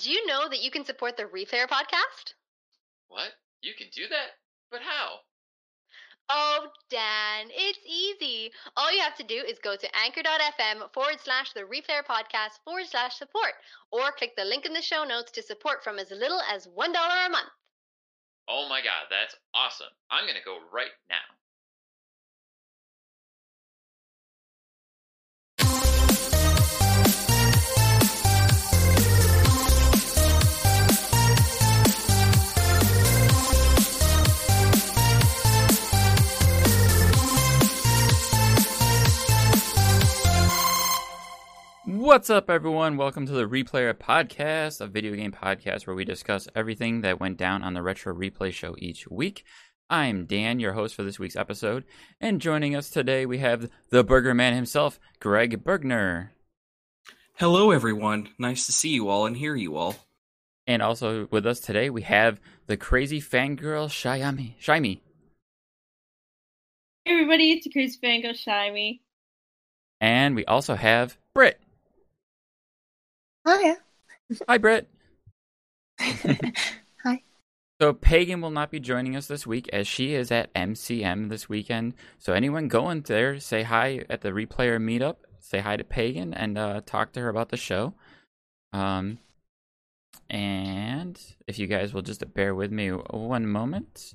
Did you know that you can support the Replayer podcast? What? You can do that? But how? Oh, Dan, it's easy. All you have to do is go to anchor.fm forward slash the Replayer podcast forward slash support, or click the link in the show notes to support from as little as $1 a month. Oh my god, that's awesome. I'm gonna go right now. What's up, everyone? Welcome to the Replayer Podcast, a video game podcast where we discuss everything that went down on the Retro Replay Show each week. I'm Dan, your host for this week's episode, and joining us today we have the Burger Man himself, Greg Bergner. Hello, everyone. Nice to see you all and hear you all. And also with us today we have the crazy fangirl Shyami. Shyami. Hey everybody, it's the Crazy Fangirl Shyami. And we also have Britt. Hiya. Hi, Britt. Hi. So Pagan will not be joining us this week as she is at MCM this weekend. So anyone going there, say hi at the replayer meetup. Say hi to Pagan and uh, talk to her about the show. Um, and if you guys will just bear with me one moment.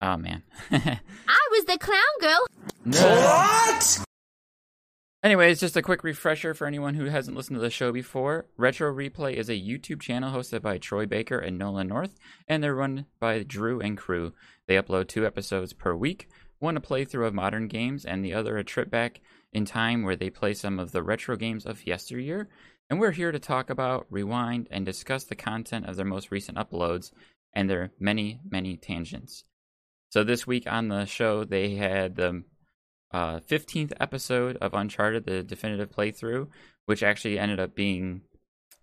Oh man. I was the clown girl. what? Anyways, just a quick refresher for anyone who hasn't listened to the show before. Retro Replay is a YouTube channel hosted by Troy Baker and Nolan North, and they're run by Drew and crew. They upload two episodes per week one a playthrough of modern games, and the other a trip back in time where they play some of the retro games of yesteryear. And we're here to talk about, rewind, and discuss the content of their most recent uploads and their many, many tangents. So this week on the show, they had the uh, 15th episode of Uncharted, the definitive playthrough, which actually ended up being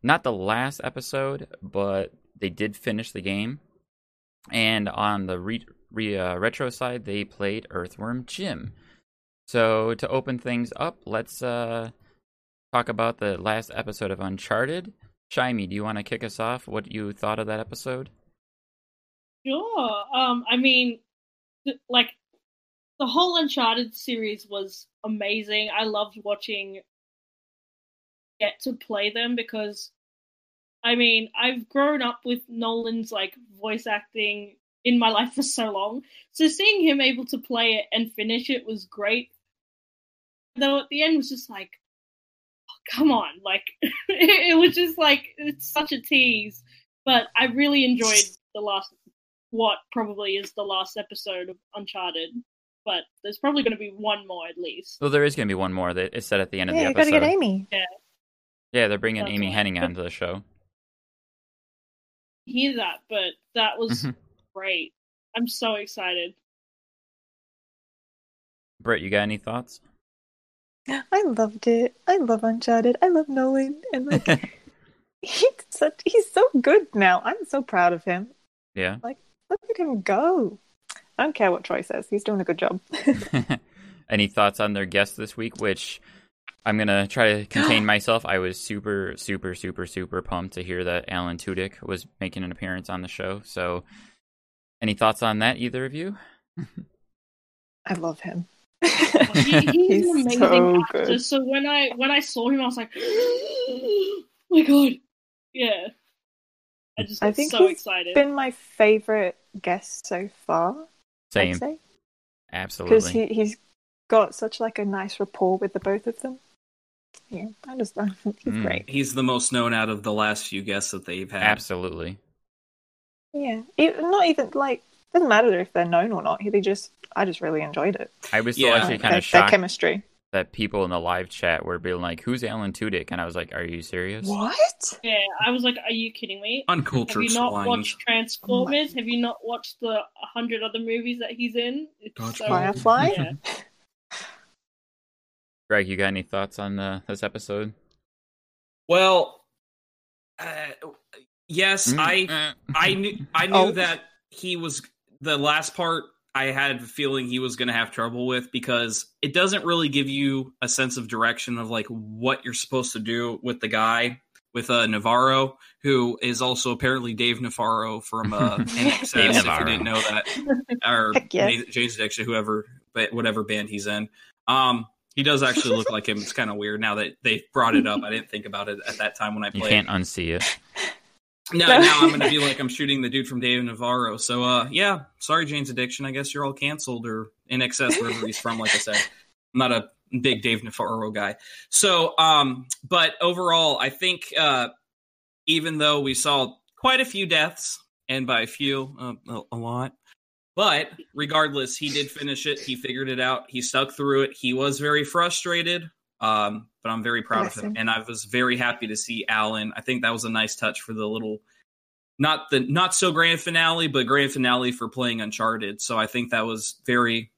not the last episode, but they did finish the game. And on the re- re- uh, retro side, they played Earthworm Jim. So to open things up, let's uh, talk about the last episode of Uncharted. Shyami, do you want to kick us off? What you thought of that episode? Sure. Um, I mean, like the whole Uncharted series was amazing. I loved watching get to play them because I mean, I've grown up with Nolan's like voice acting in my life for so long. So seeing him able to play it and finish it was great. Though at the end was just like oh, come on, like it was just like it's such a tease. But I really enjoyed the last what probably is the last episode of Uncharted but there's probably going to be one more at least. Well, there is going to be one more that is said at the end of Yeah, the you gotta get Amy. Yeah, Yeah, they're bringing That's Amy right. Hennig onto the show. hear that, but that was Mhm. great. I'm so excited. Britt, you got any thoughts? I loved it. I love Uncharted. I love Nolan, and like he's such he's so good now. I'm so proud of him. yeah. Like look at him go. I don't care what Troy says. He's doing a good job. Any thoughts on their guest this week? Which I'm gonna try to contain myself. I was super, super, super, super pumped to hear that Alan Tudyk was making an appearance on the show. So, any thoughts on that, either of you? I love him. He, he's, an amazing so actor. good. So when I when I saw him, I was like, oh my god, yeah. I just I think so he's excited. Been my favorite guest so far. Same, I'd say because he he's got such like a nice rapport with the both of them. Yeah, I just he's Mm. great. He's the most known out of the last few guests that they've had. Absolutely. Yeah, even, not even like doesn't matter if they're known or not. They just I just really enjoyed it. I was still Yeah. actually kind their, of their chemistry. That people in the live chat were being like, "Who's Alan Tudyk?" And I was like, "Are you serious?" What? Yeah, I was like, are you kidding me? Uncultured. Have Uncultured you not swine. watched Transformers? Have you not watched the hundred other movies that he's in? It's so- Firefly? Yeah. Greg, you got any thoughts on the, this episode? Well, uh, yes, Mm, I uh, I knew I knew Oh. that he was the last part. I had a feeling he was going to have trouble with because it doesn't really give you a sense of direction of like what you're supposed to do with the guy with uh, Navarro, who is also apparently Dave Navarro from uh, INXS. Dave if Navarro. you didn't know that, or yes. Jane's Addiction, whoever, but whatever band he's in. Um, he does actually look like him. It's kind of weird now that they brought it up. I didn't think about it at that time when I played. you can't unsee it. No, now I'm gonna be like I'm shooting the dude from Dave Navarro. So uh yeah, sorry Jane's addiction. I guess you're all canceled or in excess wherever he's from, like I said. I'm not a big Dave Navarro guy. So um but overall I think uh even though we saw quite a few deaths, and by a few uh, a, a lot. But regardless, he did finish it. He figured it out. He stuck through it. He was very frustrated, um, but I'm very proud Bless of him. him. And I was very happy to see Alan. I think that was a nice touch for the little, not the not so grand finale, but grand finale for playing Uncharted. So I think that was very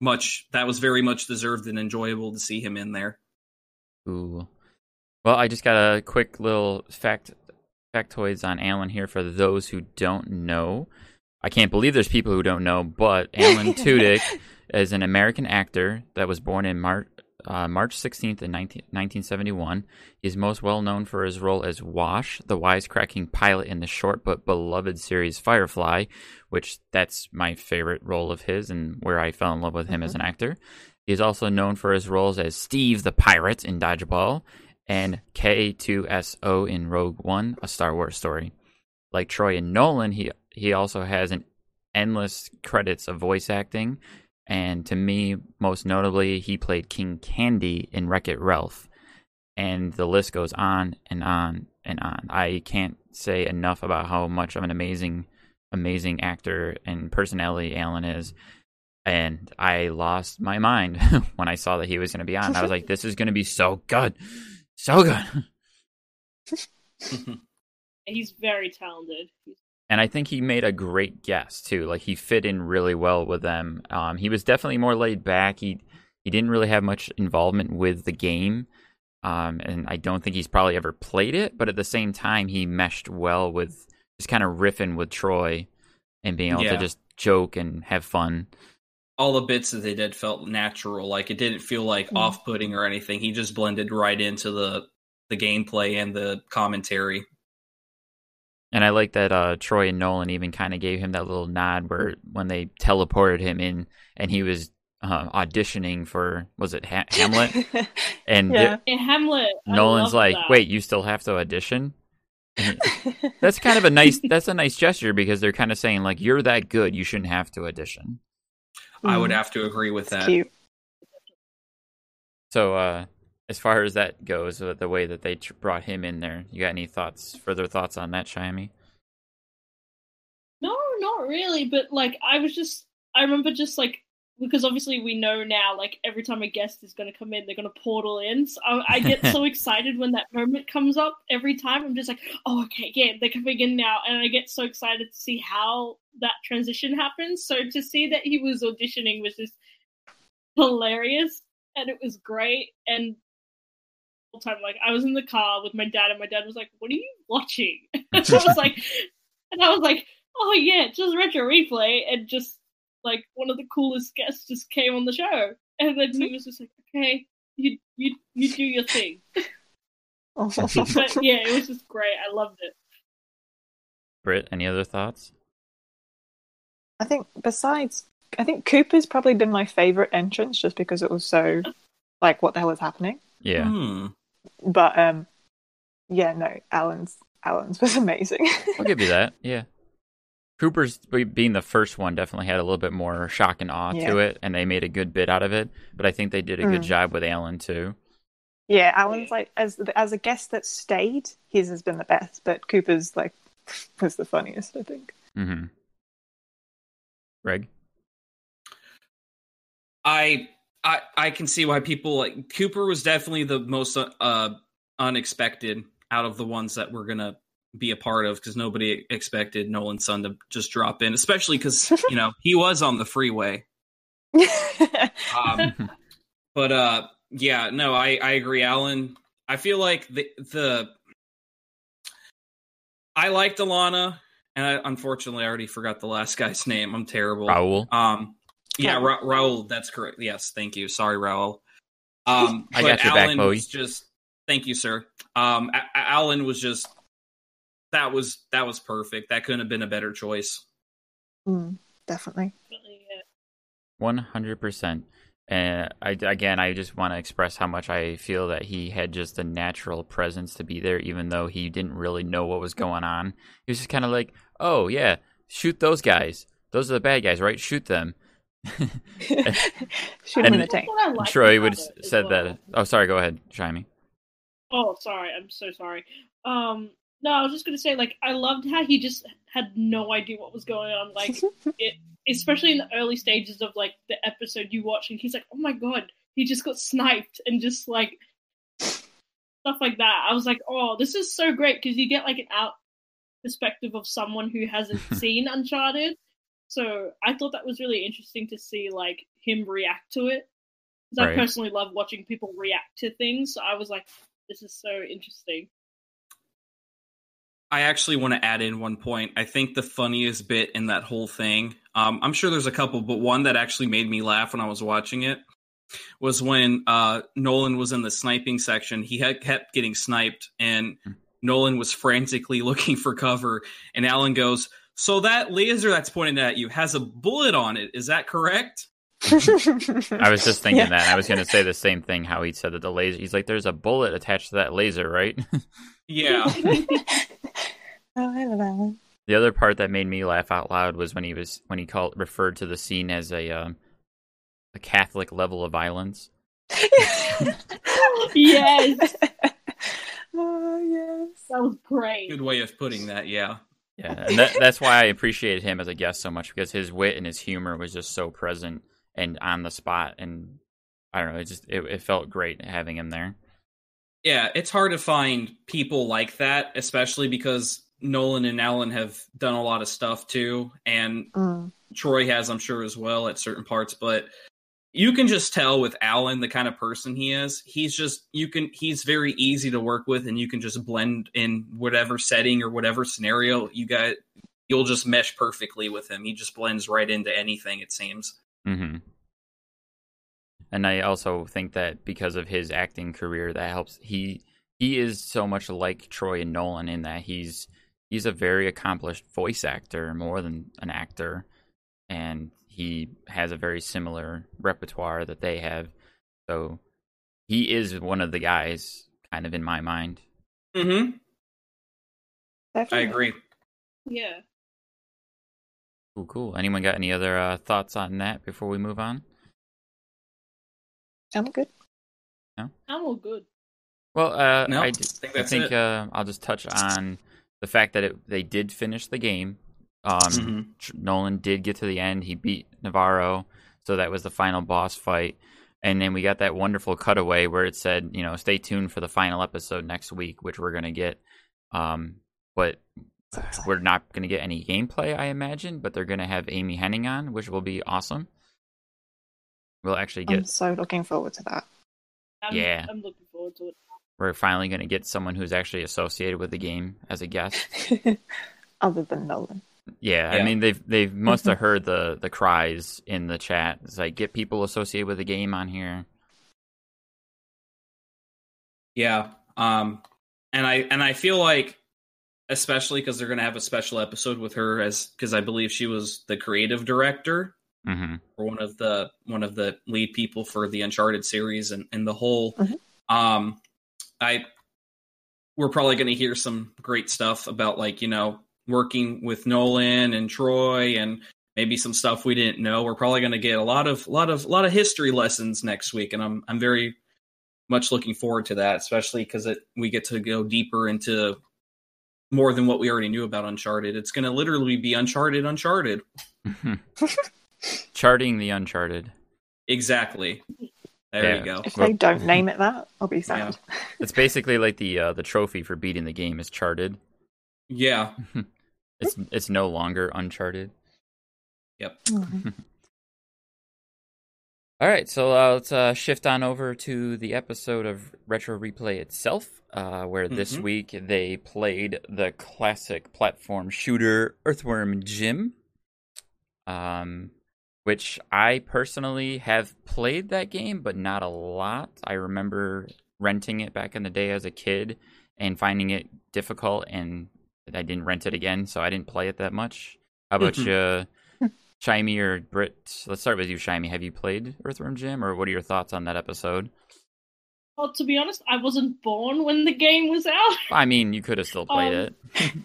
much that was very much deserved and enjoyable to see him in there. Ooh. Well, I just got a quick little fact factoids on Alan here for those who don't know. I can't believe there's people who don't know, but Alan Tudyk is an American actor that was born in Mar- uh, March 16th in 19- 1971. He's most well known for his role as Wash, the wisecracking pilot in the short but beloved series Firefly, which that's my favorite role of his and where I fell in love with him as an actor. He's also known for his roles as Steve the Pirate in Dodgeball and K2SO in Rogue One, a Star Wars story. Like Troy and Nolan, he he also has an endless credits of voice acting, and to me, most notably, he played King Candy in Wreck It Ralph, and the list goes on and on and on. I can't say enough about how much of an amazing, amazing actor and personality Alan is. And I lost my mind when I saw that he was going to be on. I was like, "This is going to be so good, so good." He's very talented. And I think he made a great guess too. Like he fit in really well with them. Um, he was definitely more laid back. He he didn't really have much involvement with the game, um, and I don't think he's probably ever played it. But at the same time, he meshed well with just kind of riffing with Troy and being able Yeah. to just joke and have fun. All the bits that they did felt natural. Like it didn't feel like Mm. off putting or anything. He just blended right into the the gameplay and the commentary. And I like that uh, Troy and Nolan even kind of gave him that little nod where when they teleported him in and he was uh, auditioning for was it ha- Hamlet and yeah. In Hamlet, I Nolan's like, that. "Wait, you still have to audition?" That's kind of a nice. That's a nice gesture because they're kind of saying like, "You're that good, you shouldn't have to audition." I would Mm. have to agree with It's that. cute. So, uh, as far as that goes, uh, the way that they tr- brought him in there, you got any thoughts? Further thoughts on that, Shyami? No, not really. But like, I was just, I remember just like because obviously we know now, like every time a guest is going to come in, they're going to portal in. So I, I get so excited when that moment comes up every time. I'm just like, oh, okay, yeah, they're coming in now, and I get so excited to see how that transition happens. So to see that he was auditioning was just hilarious, and it was great. And time, like I was in the car with my dad, and my dad was like, "What are you watching?" and I was like, and I was like, "Oh yeah, just retro replay," and just like one of the coolest guests just came on the show, and then he was just like, "Okay, you you you do your thing." But yeah, it was just great. I loved it. Britt, any other thoughts? I think besides, I think Cooper's probably been my favorite entrance just because it was so like what the hell is happening. Yeah, Hmm. But um, yeah, no, Alan's Alan's was amazing. I'll give you that. Yeah. Cooper's being the first one definitely had a little bit more shock and awe Yeah. to it, and they made a good bit out of it. But I think they did a good Mm. job with Alan too. yeah, Alan's like as as a guest that stayed, his has been the best, but Cooper's like was the funniest, I think. Mm-hmm. Greg? I I I can see why people like Cooper was definitely the most uh unexpected out of the ones that we're gonna be a part of because nobody expected Nolan's son to just drop in, especially because you know he was on the freeway. Um, but uh, yeah, no, I I agree, Alan. I feel like the the I liked Alana, and I, unfortunately, I already forgot the last guy's name. I'm terrible. Raul. Um, yeah, Ra- Raul. That's correct. Yes, thank you. Sorry, Raul. Um, I got your back, Alan Bowie. was just thank you, sir. Um, A- A- Alan was just that was that was perfect. That couldn't have been a better choice. Mm, definitely. Definitely. One hundred percent. And I again, I just want to express how much I feel that he had just a natural presence to be there, even though he didn't really know what was going on. He was just kind of like, "Oh yeah, shoot those guys. Those are the bad guys, right? Shoot them." Shoot him in the tank. I liked Troy about would have said well- that. Oh, sorry. Go ahead, Shimey. Oh, sorry. I'm so sorry. Um, no, I was just gonna say, like, I loved how he just had no idea what was going on. Like, it, especially in the early stages of like the episode you watch, and he's like, "Oh my god, he just got sniped," and just like stuff like that. I was like, "Oh, this is so great" because you get like an out perspective of someone who hasn't seen Uncharted. So I thought that was really interesting to see like him react to it. Because Right. I personally love watching people react to things. So I was like, this is so interesting. I actually want to add in one point. I think the funniest bit in that whole thing, um, I'm sure there's a couple, but one that actually made me laugh when I was watching it was when uh, Nolan was in the sniping section. He had kept getting sniped, and Nolan was frantically looking for cover. And Alan goes, "So that laser that's pointed at you has a bullet on it. Is that correct?" I was just thinking Yeah. that. I was going to say the same thing. How he said that the laser. He's like, "There's a bullet attached to that laser, right?" Yeah. oh, I love Alan. the other part that made me laugh out loud was when he was when he called referred to the scene as a um, a Catholic level of violence. Yes, oh yes. that was great. Good way of putting that. Yeah. Yeah, and that, that's why I appreciated him as a guest so much because his wit and his humor was just so present and on the spot, and I don't know, it just it, it felt great having him there. Yeah, it's hard to find people like that, especially because Nolan and Alan have done a lot of stuff too, and Mm. Troy has, I'm sure, as well at certain parts. But you can just tell with Alan the kind of person he is. He's just you can he's very easy to work with, and you can just blend in whatever setting or whatever scenario you got. You'll just mesh perfectly with him. He just blends right into anything. It seems. Mm-hmm. And I also think that because of his acting career, that helps. He he is so much like Troy and Nolan in that he's he's a very accomplished voice actor more than an actor, and he has a very similar repertoire that they have. So he is one of the guys, kind of in my mind. Mm-hmm. I agree. Yeah. Cool, cool. Anyone got any other uh, thoughts on that before we move on? I'm good. I'm all good. Well, uh, No, I, I d- think I think uh, I'll just touch on the fact that it, they did finish the game. Um, Mhm. Nolan did get to the end. He beat Navarro, so that was the final boss fight. And then we got that wonderful cutaway where it said, you know, stay tuned for the final episode next week, which we're gonna get. Um, but we're not gonna get any gameplay, I imagine. But they're gonna have Amy Hennig on, which will be awesome. We'll actually get. I'm so looking forward to that. I'm, Yeah. I'm looking forward to it. We're finally gonna get someone who's actually associated with the game as a guest. Other than Nolan. Yeah, I mean they've they've must have heard the the cries in the chat. It's like get people associated with the game on here. Yeah. Um and I and I feel like especially cuz they're going to have a special episode with her as cuz I believe she was the creative director hmm or one of the one of the lead people for the Uncharted series and and the whole Mhm. um I we're probably going to hear some great stuff about like, you know, working with Nolan and Troy and maybe some stuff we didn't know. We're probably going to get a lot of lot of lot of history lessons next week and I'm I'm very much looking forward to that, especially because we get to go deeper into more than what we already knew about Uncharted. It's going to literally be Uncharted, Uncharted. Charting the Uncharted. Exactly. There Yeah. you go. If they don't name it that, I'll be sad. It's basically like the uh, the trophy for beating the game is charted. Yeah. It's it's no longer uncharted. Yep. Mhm. All right, so uh, let's uh, shift on over to the episode of Retro Replay itself, uh, where this Mhm. week they played the classic platform shooter Earthworm Jim, um, which I personally have played that game, but not a lot. I remember renting it back in the day as a kid and finding it difficult, and I didn't rent it again, so I didn't play it that much. How about you? Shimey or Britt? Let's start with you, Shimey. Have you played Earthworm Jim, or what are your thoughts on that episode? Well, to be honest, I wasn't born when the game was out. I mean, you could have still played Um, it.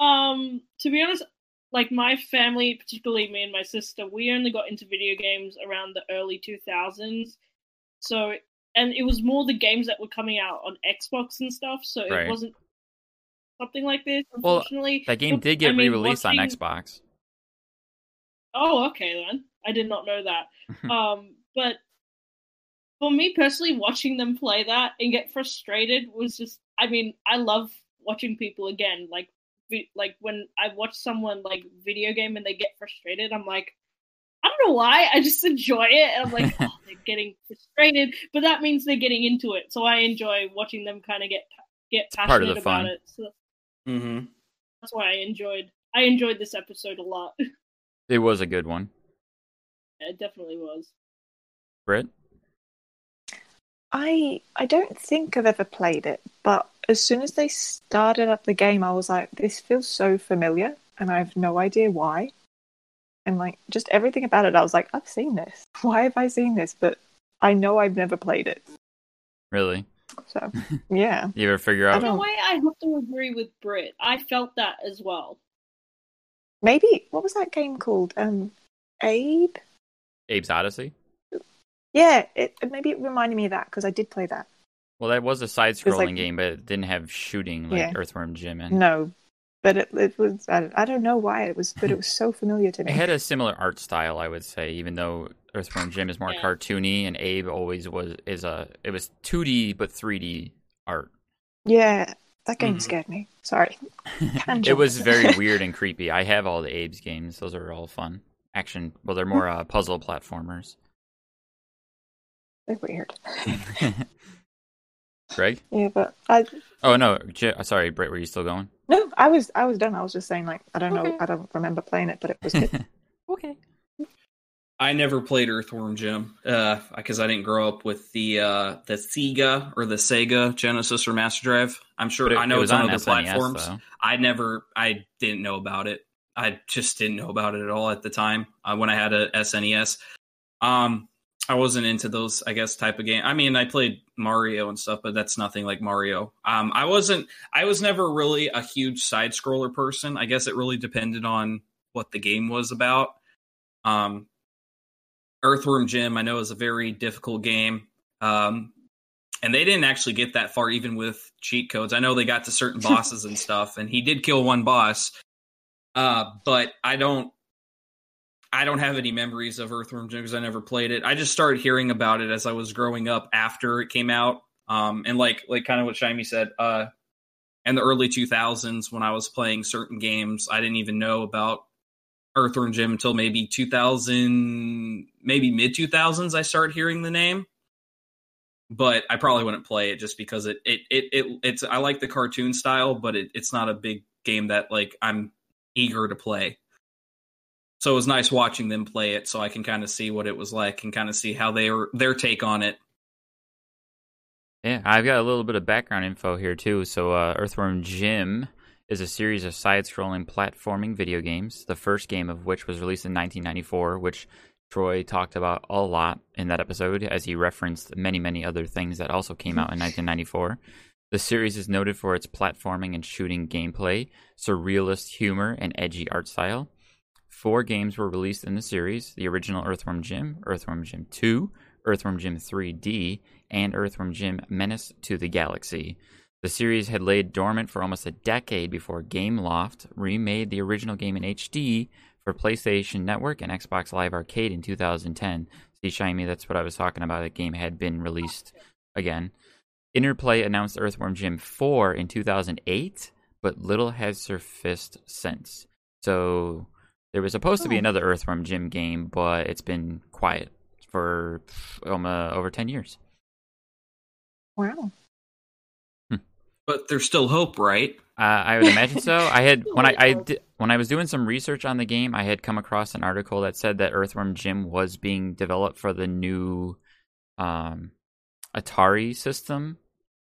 Um, to be honest, like my family, particularly me and my sister, we only got into video games around the early 2000s. So, and it was more the games that were coming out on Xbox and stuff. So Right. it wasn't something like this. Well, Unfortunately, That game did get I mean, re-released on Xbox. Oh, okay then. I did not know that. um, but for me personally, watching them play that and get frustrated was just. I mean, I love watching people again. Like, vi- like when I watch someone like video game and they get frustrated, I'm like, I don't know why. I just enjoy it. And I'm like, oh, they're getting frustrated, but that means they're getting into it. So I enjoy watching them kind of get get passionate part of the about fun. it. So Mm-hmm. that's why I enjoyed. I enjoyed this episode a lot. It was a good one. it definitely was. Britt? I I don't think I've ever played it, but as soon as they started up the game, I was like, this feels so familiar, and I have no idea why. And like just everything about it, I was like, I've seen this. Why have I seen this? But I know I've never played it. Really? So yeah, You ever figure out? In a don't- way, I have to agree with Brit. I felt that as well. maybe what was that game called? Um, Abe. Abe's Oddysee? Yeah, it maybe it reminded me of that because I did play that. Well, that was a side-scrolling like- game, but it didn't have shooting like Yeah. Earthworm Jim. And No, but it it was I, I don't know why it was, but it was so familiar to me. it had a similar art style, I would say, even though Earthworm Jim is more Yeah. cartoony, and Abe always was is a it was 2D but 3D art. Yeah, that game Mhm. scared me. Sorry. it was very weird and creepy. I have all the Abe's games; those are all fun. Action, well, they're more uh, puzzle platformers. They're weird. Greg? Yeah, but I Oh no, J- sorry, Britt. Were you still going? No, I was I was done. I was just saying like I don't know, I don't remember playing it, but it was good. okay. I never played Earthworm Jim uh, because I didn't grow up with the uh, the Sega or the Sega Genesis or Master Drive. I'm sure it, I know it it's was on, other SNES, platforms. though. I never, I didn't know about it. I just didn't know about it at all at the time uh, when I had a SNES. Um, I wasn't into those, I guess, type of game. I mean, I played Mario and stuff, but that's nothing like Mario. Um, I wasn't, I was never really a huge side scroller person. I guess it really depended on what the game was about. Um, Earthworm Jim, I know, is a very difficult game. Um, and they didn't actually get that far, even with cheat codes. I know they got to certain bosses and stuff, and he did kill one boss. Uh, but I don't, I don't have any memories of Earthworm Jim because I never played it. I just started hearing about it as I was growing up after it came out. Um, and like, like kind of what Shimey said, uh, in the early 2000s when I was playing certain games, I didn't even know about Earthworm Jim until maybe 2000, maybe mid 2000s. I started hearing the name, but I probably wouldn't play it just because it it it, it it's I like the cartoon style, but it, it's not a big game that like I'm eager to play. So it was nice watching them play it, so I can kind of see what it was like and kind of see how they were their take on it. Yeah, I've got a little bit of background info here too. So, uh, Earthworm Jim is a series of side-scrolling platforming video games. The first game of which was released in 1994, which Troy talked about a lot in that episode, as he referenced many, many other things that also came out in 1994. The series is noted for its platforming and shooting gameplay, surrealist humor, and edgy art style. Four games were released in the series the original Earthworm Jim, Earthworm Jim 2, Earthworm Jim 3D, and Earthworm Jim Menace to the Galaxy. The series had laid dormant for almost a decade before Gameloft remade the original game in HD for PlayStation Network and Xbox Live Arcade in 2010. See, Shiny, that's what I was talking about. The game had been released again. Interplay announced Earthworm Jim 4 in 2008, but little has surfaced since. So there was supposed to be Oh. another Earthworm Jim game, but it's been quiet for um, uh, over 10 years. Wow. But there's still hope, right? Uh, I would imagine so. I had when I, I di- when I was doing some research on the game, I had come across an article that said that Earthworm Jim was being developed for the new um, Atari system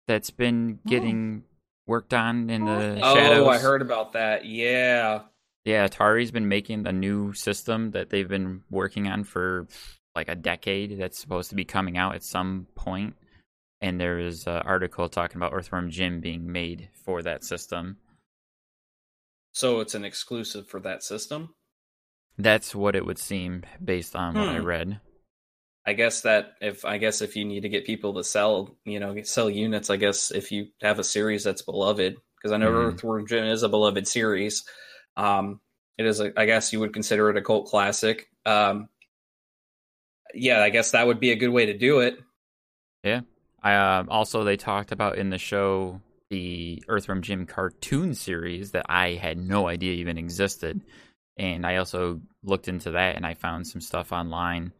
that's been getting worked on in the Oh, shadows. I heard about that. Yeah. Yeah, Atari's been making a new system that they've been working on for like a decade. That's supposed to be coming out at some point. And there is an article talking about Earthworm Jim being made for that system. So it's an exclusive for that system. That's what it would seem based on what I Hmm. read. I guess that if I guess if you need to get people to sell, you know, sell units, I guess if you have a series that's beloved, because I know Mhm. Earthworm Jim is a beloved series. Um, it is, a, I guess you would consider it a cult classic. Um, yeah, I guess that would be a good way to do it. Yeah. I uh, also they talked about in the show the Earthworm Jim cartoon series that I had no idea even existed, and I also looked into that and I found some stuff online.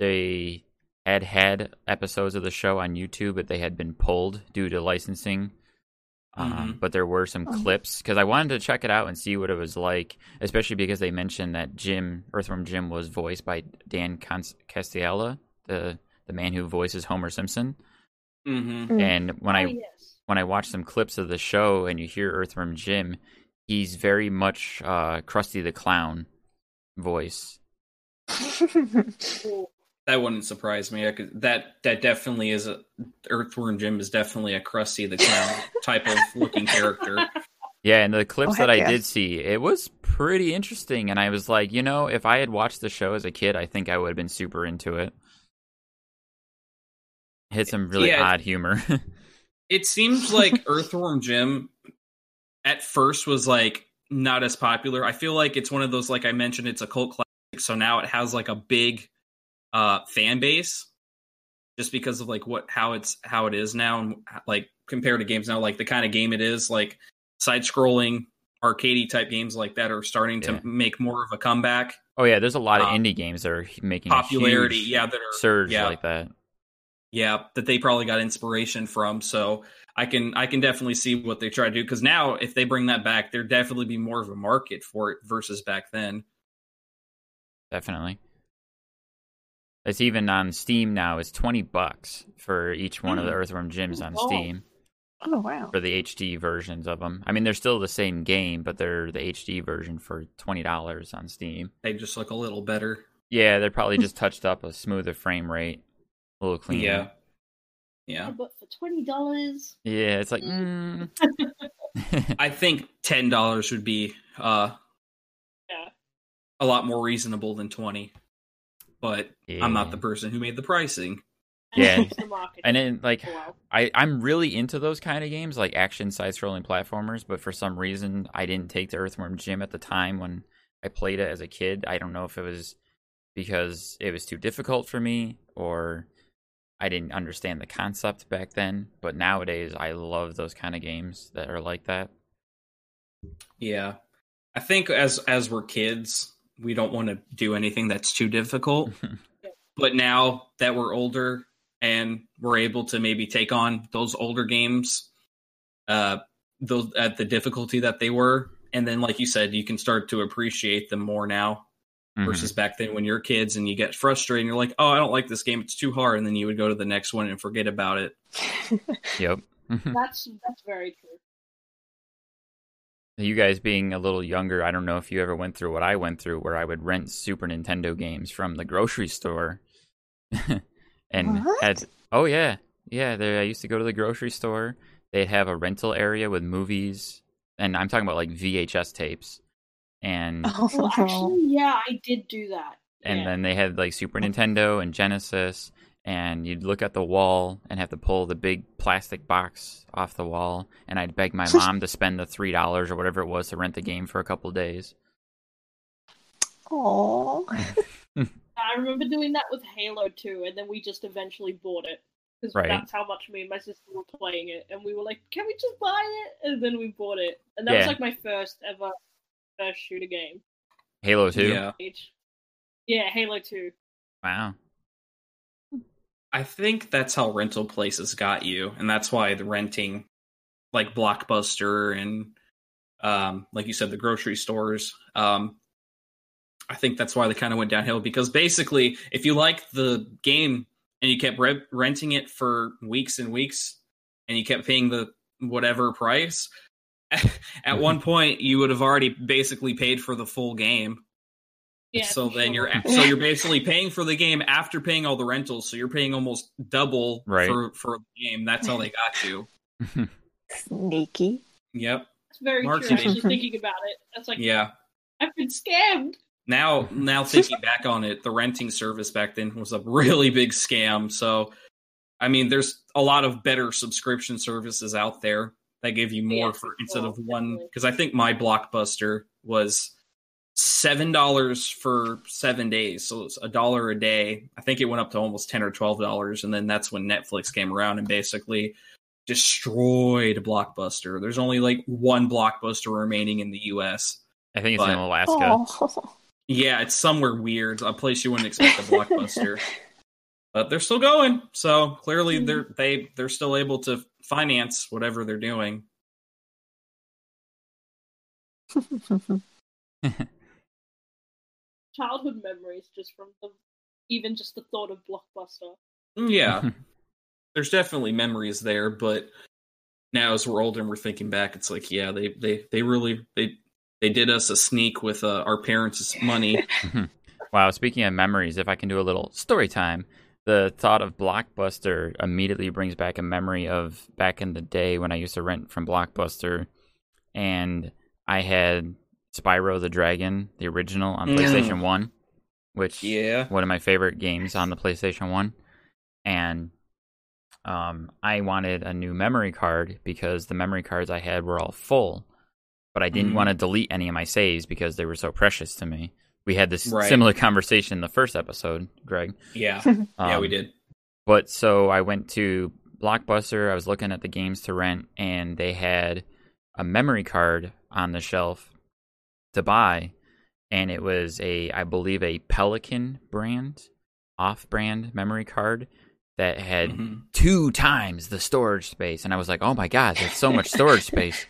They had had episodes of the show on YouTube, but they had been pulled due to licensing. Um, Mhm. but there were some Oh. clips because I wanted to check it out and see what it was like, especially because they mentioned that Jim Earthworm Jim was voiced by Dan Cons- Castiella, the the man who voices Homer Simpson. Mm-hmm. Mm. And when oh, I yes. when I watch some clips of the show and you hear Earthworm Jim, he's very much uh, Krusty the Clown voice. Cool. That wouldn't surprise me. I could, that that definitely is a Earthworm Jim is definitely a Krusty the Clown type of looking character. Yeah, and the clips Oh, that heck I did see, it was pretty interesting. And I was like, you know, if I had watched the show as a kid, I think I would have been super into it. Hit some really Yeah. odd humor. It seems like Earthworm Jim at first was like not as popular. I feel like it's one of those like I mentioned it's a cult classic so now it has like a big uh fan base just because of like what how it's how it is now and like compared to games now like the kind of game it is like side scrolling arcadey type games like that are starting to Yeah. make more of a comeback oh yeah, there's a lot of Um, indie games that are making popularity yeah that are surge yeah. like that. yeah that they probably got inspiration from so i can i can definitely see what they try to do because now if they bring that back there definitely be more of a market for it versus back then Definitely. It's even on Steam now. It's twenty bucks for each one of the Mm. Earthworm Jims on Oh. Steam oh wow. for the HD versions of them. I mean, they're still the same game, but they're the HD version for twenty dollars on Steam. they just look a little better Yeah, they're probably just touched up a smoother frame rate, a little cleaner. yeah yeah But for twenty dollars, Yeah, it's like, mm. i think ten dollars would be uh yeah. a lot more reasonable than 20 but i'm not the person who made the pricing Yeah. It's the market. and then like oh, for. I, I'm really into those kind of games, like action side scrolling platformers, but for some reason I didn't take the Earthworm Jim at the time when I played it as a kid. I don't know if it was because it was too difficult for me or I didn't understand the concept back then. But nowadays I love those kind of games that are like that. yeah i think as as we're kids we don't want to do anything that's too difficult but now that we're older and we're able to maybe take on those older games uh those at the difficulty that they were and then like you said you can start to appreciate them more now Mhm. versus back then when you're kids and you get frustrated and you're like oh i don't like this game it's too hard and then you would go to the next one and forget about it Yep. That's that's very true. You guys being a little younger, I don't know if you ever went through what I went through, where I would rent Super Nintendo games from the grocery store, and What? had oh yeah, yeah. There, I used to go to the grocery store. They'd have a rental area with movies, and I'm talking about like VHS tapes, and Oh, actually, yeah, I did do that. and yeah. then they had like Super Nintendo and Genesis, and you'd look at the wall and have to pull the big plastic box off the wall, and I'd beg my mom to spend the three dollars or whatever it was to rent the game for a couple days. oh I remember doing that with Halo 2, and then we just eventually bought it. Because Right. that's how much me and my sister were playing it. And we were like, can we just buy it? And then we bought it. And that was like my first ever first shooter game. Halo Two. Yeah. Yeah, Halo 2. Wow. I think that's how rental places got you, and that's why the renting, like Blockbuster and, um, like you said, the grocery stores. Um, I think that's why they kind of went downhill because basically, if you like the game and you kept re- renting it for weeks and weeks, and you kept paying the whatever price, at one point you would have already basically paid for the full game. Yeah, so for then you're so you're basically paying for the game after paying all the rentals. So you're paying almost double Right. for for the game. That's how they got you. Sneaky. Yep. That's very Marketing. true. Actually thinking about it, that's like, Yeah. I've been scammed. Now now thinking back on it, the renting service back then was a really big scam. So I mean, there's a lot of better subscription services out there that give you more Yeah, for for instead sure, of one because I think my blockbuster was seven dollars for seven days. So it's a dollar a day. I think it went up to almost 10 or 12 dollars. And then that's when netflix came around and basically destroyed blockbuster. There's only like one blockbuster remaining in the us I think it's in Alaska. Yeah it's somewhere weird a place you wouldn't expect a blockbuster. But they're still going. So clearly hmm. they're they they're still able to finance whatever they're doing Childhood memories just from the, even just the thought of Blockbuster. yeah there's definitely memories there but now as we're older and we're thinking back it's like yeah they they they really they they did us a sneak with uh, our parents' money Wow, speaking of memories, if I can do a little story time, the thought of Blockbuster immediately brings back a memory of back in the day when I used to rent from Blockbuster and I had Spyro the Dragon, the original on Mm. PlayStation 1, which yeah one of my favorite games on the PlayStation 1. And um, I wanted a new memory card because the memory cards I had were all full, but I didn't Mhm. want to delete any of my saves because they were so precious to me. We had this Right. similar conversation in the first episode, Greg. yeah yeah Um, we did But so I went to Blockbuster. I was looking at the games to rent, and they had a memory card on the shelf to buy, and it was a, I believe, a Pelican brand, off-brand memory card that had Mhm. two times the storage space, and I was like, "Oh my god, there's so much storage space!"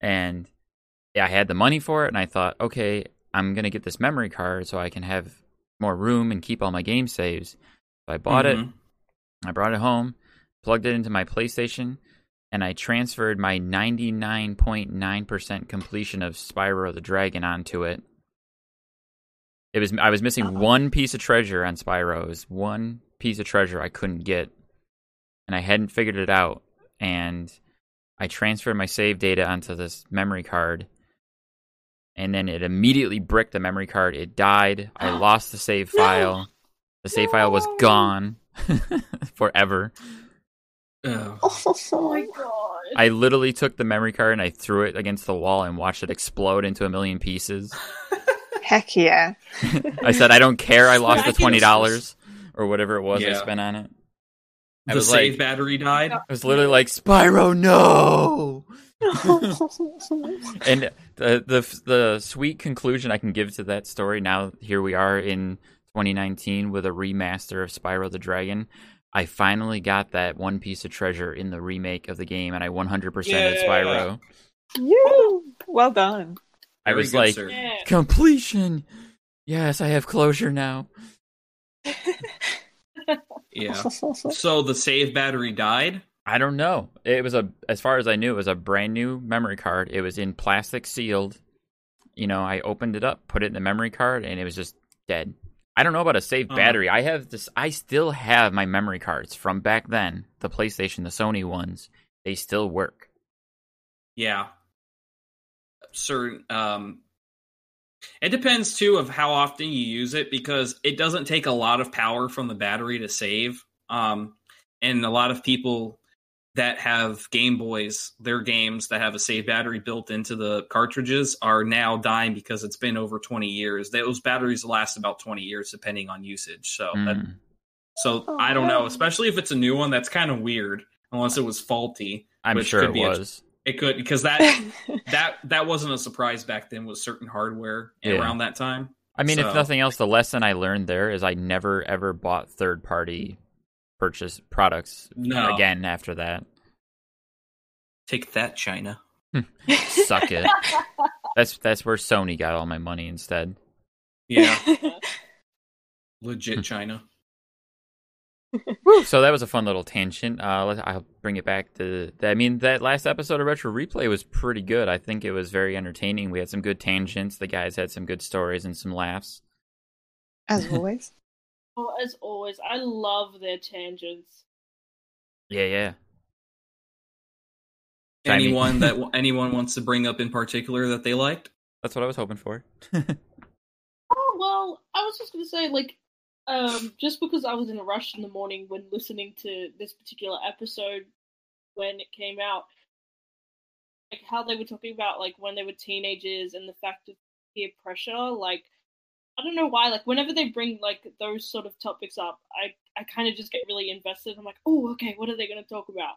And yeah, I had the money for it, and I thought, okay, I'm gonna get this memory card so I can have more room and keep all my game saves. So I bought it. Mhm. I brought it home, plugged it into my PlayStation, and I transferred my 99.9% completion of Spyro the Dragon onto it. It was I was missing one piece of treasure on Spyro. It was one piece of treasure I couldn't get, and I hadn't figured it out. And I transferred my save data onto this memory card, and then it immediately bricked the memory card. It died. I lost the save file. The save file was gone forever. Ugh. Oh my god. I literally took the memory card and I threw it against the wall and watched it explode into a million pieces. Heck yeah. I said, I don't care. I lost the twenty dollars or whatever it was I spent on it. I the was save like, battery died I was literally like, Spyro, no. and the the the sweet conclusion I can give to that story now here we are in 2019 with a remaster of Spyro the Dragon. I finally got that one piece of treasure in the remake of the game, and I 100% Yeah. Spyro. you. Well done. I Very was good, like, sir. Yeah. completion. Yes, I have closure now. yeah so the save battery died I don't know. It was a, as far as I knew, it was a brand new memory card. It was in plastic sealed. You know, I opened it up, put it in the memory card, and it was just dead. I don't know about a saved Uh. battery. I have this. I still have my memory cards from back then, the PlayStation, the Sony ones. They still work. Yeah. Certain um It depends too of how often you use it because it doesn't take a lot of power from the battery to save. Um, and a lot of people that have Game Boys, their games that have a save battery built into the cartridges are now dying because it's been over 20 years. Those batteries last about 20 years depending on usage. So that, Mm. so Oh, I don't know, especially if it's a new one that's kind of weird unless it was faulty. I'm which sure could it be a- was. It could because that that that wasn't a surprise back then with certain hardware Yeah. around that time. I mean, if nothing else, the lesson I learned there is I never ever bought third party purchase products No. again after that. Take that, China. Suck it. That's that's where Sony got all my money instead. Yeah, Hmm. legit China. So that was a fun little tangent. Uh, let- I'll bring it back to. That. I mean, that last episode of Retro Replay was pretty good. I think it was very entertaining. We had some good tangents. The guys had some good stories and some laughs. As always. Oh, as always, I love their tangents. Yeah, yeah. Anyone that anyone wants to bring up in particular that they liked? That's what I was hoping for. Oh well, I was just gonna say like, um, just because I was in a rush in the morning when listening to this particular episode when it came out, like how they were talking about like when they were teenagers and the fact of peer pressure. Like, I don't know why. Like, whenever they bring like those sort of topics up, I I kind of just get really invested. I'm like, oh, okay, what are they gonna talk about?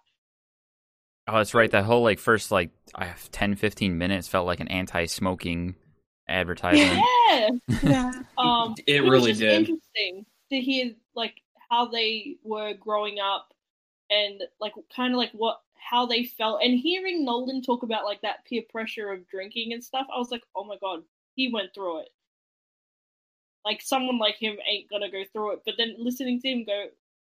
Oh, that's right. That whole like first like I have 10, 15 minutes felt like an anti-smoking advertisement. Yeah. Yeah. Um, It was really just did. Interesting to hear like how they were growing up and like kind of like what how they felt and hearing Nolan talk about like that peer pressure of drinking and stuff. I was like, oh my god, he went through it. Like someone like him ain't gonna go through it. But then listening to him go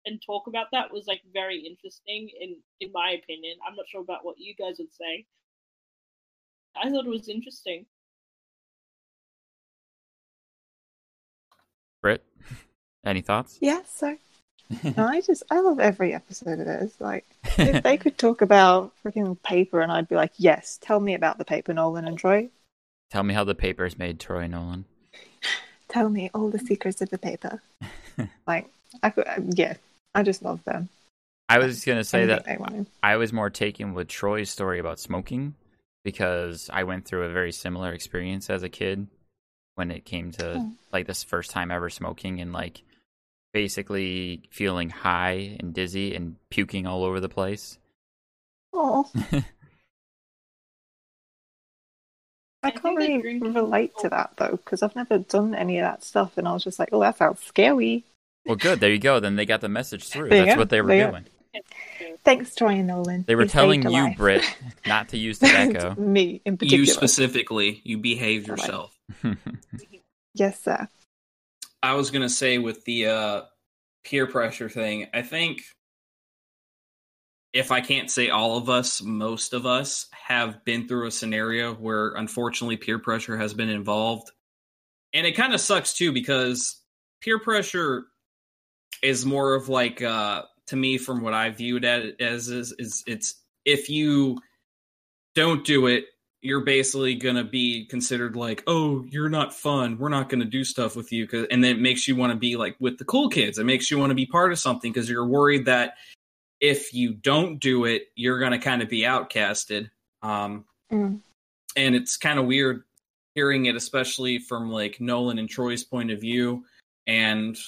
and talk about that was like very interesting in in my opinion. I'm not sure about what you guys would say. I thought it was interesting. Britt, any thoughts? Yeah, so no, I just I love every episode of this. Like if they could talk about freaking paper and I'd be like, Yes, tell me about the paper, Nolan and Troy. Tell me how the papers made Troy Nolan. Tell me all the secrets of the paper. like I could um, yeah, I just love them. I was gonna say that. I was more taken with Troy's story about smoking because I went through a very similar experience as a kid when it came to Oh. like this first time ever smoking and like basically feeling high and dizzy and puking all over the place. Oh, I I can't think really drinking- relate to that though, because I've never done any of that stuff, and I was just like, "Oh, that sounds scary." well, good. There you go. Then they got the message through. There That's what they were There doing. Thanks, Troy and Nolan. They were You telling you, life. Britt, not to use tobacco. Me in particular. You specifically, you behave yourself. Yes, sir. I was gonna say with the uh, peer pressure thing, I think if I can't say all of us, most of us have been through a scenario where unfortunately peer pressure has been involved. And it kind of sucks too because peer pressure is more of like uh to me from what I viewed it as is is it's if you don't do it you're basically to be considered like, oh, you're not fun. We're not to do stuff with you. And then it makes you want to be like with the cool kids. It makes you want to be part of something because you're worried that if you don't do it, you're going to kind of be outcasted. Um, Mm. and it's kind of weird hearing it, especially from like Nolan and Troy's point of view. And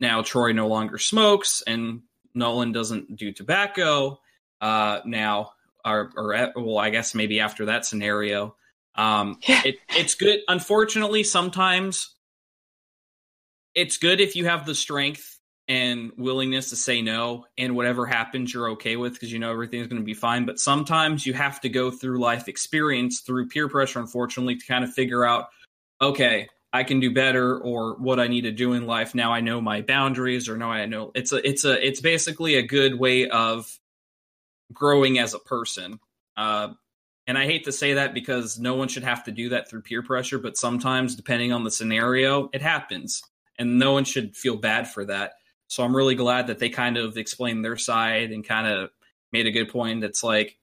now Troy no longer smokes, and Nolan doesn't do tobacco. Uh, now, or, or at- well, I guess maybe after that scenario, um, Yeah. it, it's good. Unfortunately, sometimes it's good if you have the strength and willingness to say no, and whatever happens, you're okay with because you know everything's going to be fine. But sometimes you have to go through life experience through peer pressure, unfortunately, to kind of figure out, okay, I can do better, or what I need to do in life. Now I know my boundaries, or now I know it's a it's a it's basically a good way of growing as a person. Uh, and I hate to say that because no one should have to do that through peer pressure, but sometimes, depending on the scenario, it happens. And no one should feel bad for that. So I'm really glad that they kind of explained their side and kind of made a good point. That's like,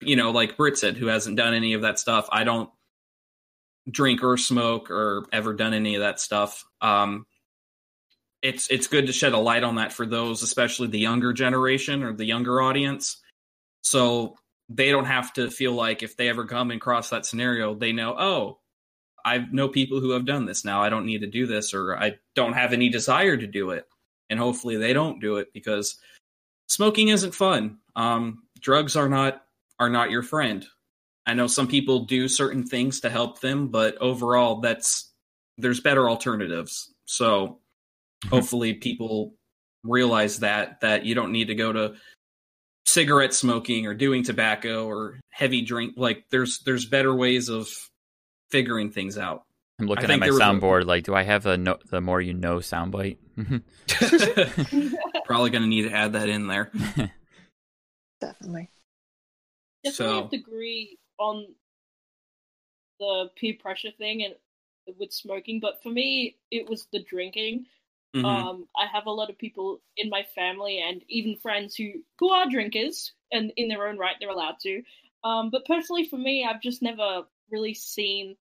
you know, like Britt said, who hasn't done any of that stuff. I don't, drink or smoke or ever done any of that stuff. Um, it's it's good to shed a light on that for those, especially the younger generation or the younger audience, so they don't have to feel like if they ever come and cross that scenario, they know, oh, I know people who have done this now. I don't need to do this, or I don't have any desire to do it, and hopefully they don't do it because smoking isn't fun. Um, drugs are not are not your friend. I know some people do certain things to help them, but overall, that's there's better alternatives. So hopefully, people realize that that you don't need to go to cigarette smoking or doing tobacco or heavy drink. Like there's there's better ways of figuring things out. I'm looking at my a- soundboard. Like, do I have the no, the more you know soundbite? Probably going to need to add that in there. Definitely. Definitely So- have to agree on the peer pressure thing and with smoking, but for me, it was the drinking. Mhm. Um, I have a lot of people in my family and even friends who who are drinkers, and in their own right, they're allowed to. Um, but personally, for me, I've just never really seen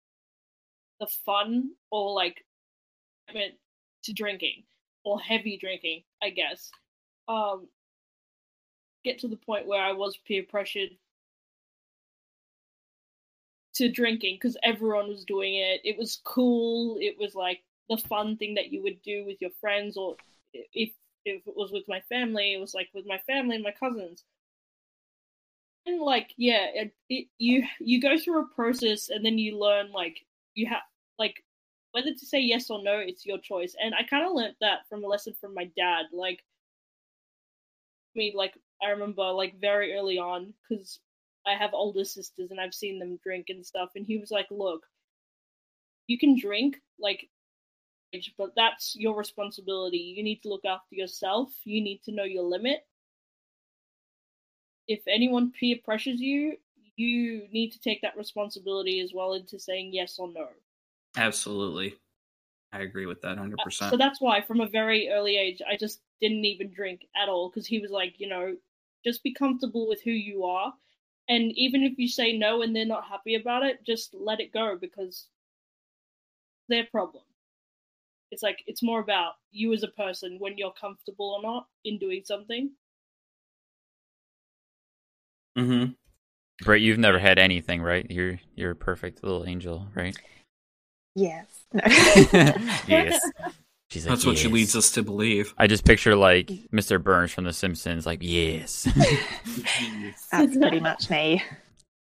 the fun or like commitment to drinking or heavy drinking. I guess. Um, get to the point where I was peer pressured to drinking because everyone was doing it. It was cool. It was like the fun thing that you would do with your friends, or if if it was with my family, it was like with my family and my cousins. And like, yeah, it, it you you go through a process and then you learn like you have like whether to say yes or no. It's your choice, and I kind of learned that from a lesson from my dad. Like, me like I remember like very early on because I have older sisters and I've seen them drink and stuff. And he was like, "Look, you can drink, like, but that's your responsibility. You need to look after yourself. You need to know your limit. If anyone peer pressures you, you need to take that responsibility as well into saying yes or no." Absolutely. I agree with that 100%. So that's why, from a very early age, I just didn't even drink at all because he was like, you know, just be comfortable with who you are. And even if you say no and they're not happy about it, just let it go because their problem. It's like, it's more about you as a person when you're comfortable or not in doing something. Mm hmm. Britt, you've never had anything, right? You're you're a perfect little angel, right? Yes. No. yes. She's like, That's what she leads us to believe. I just picture like Mr. Burns from The Simpsons, like yes. That's pretty much me.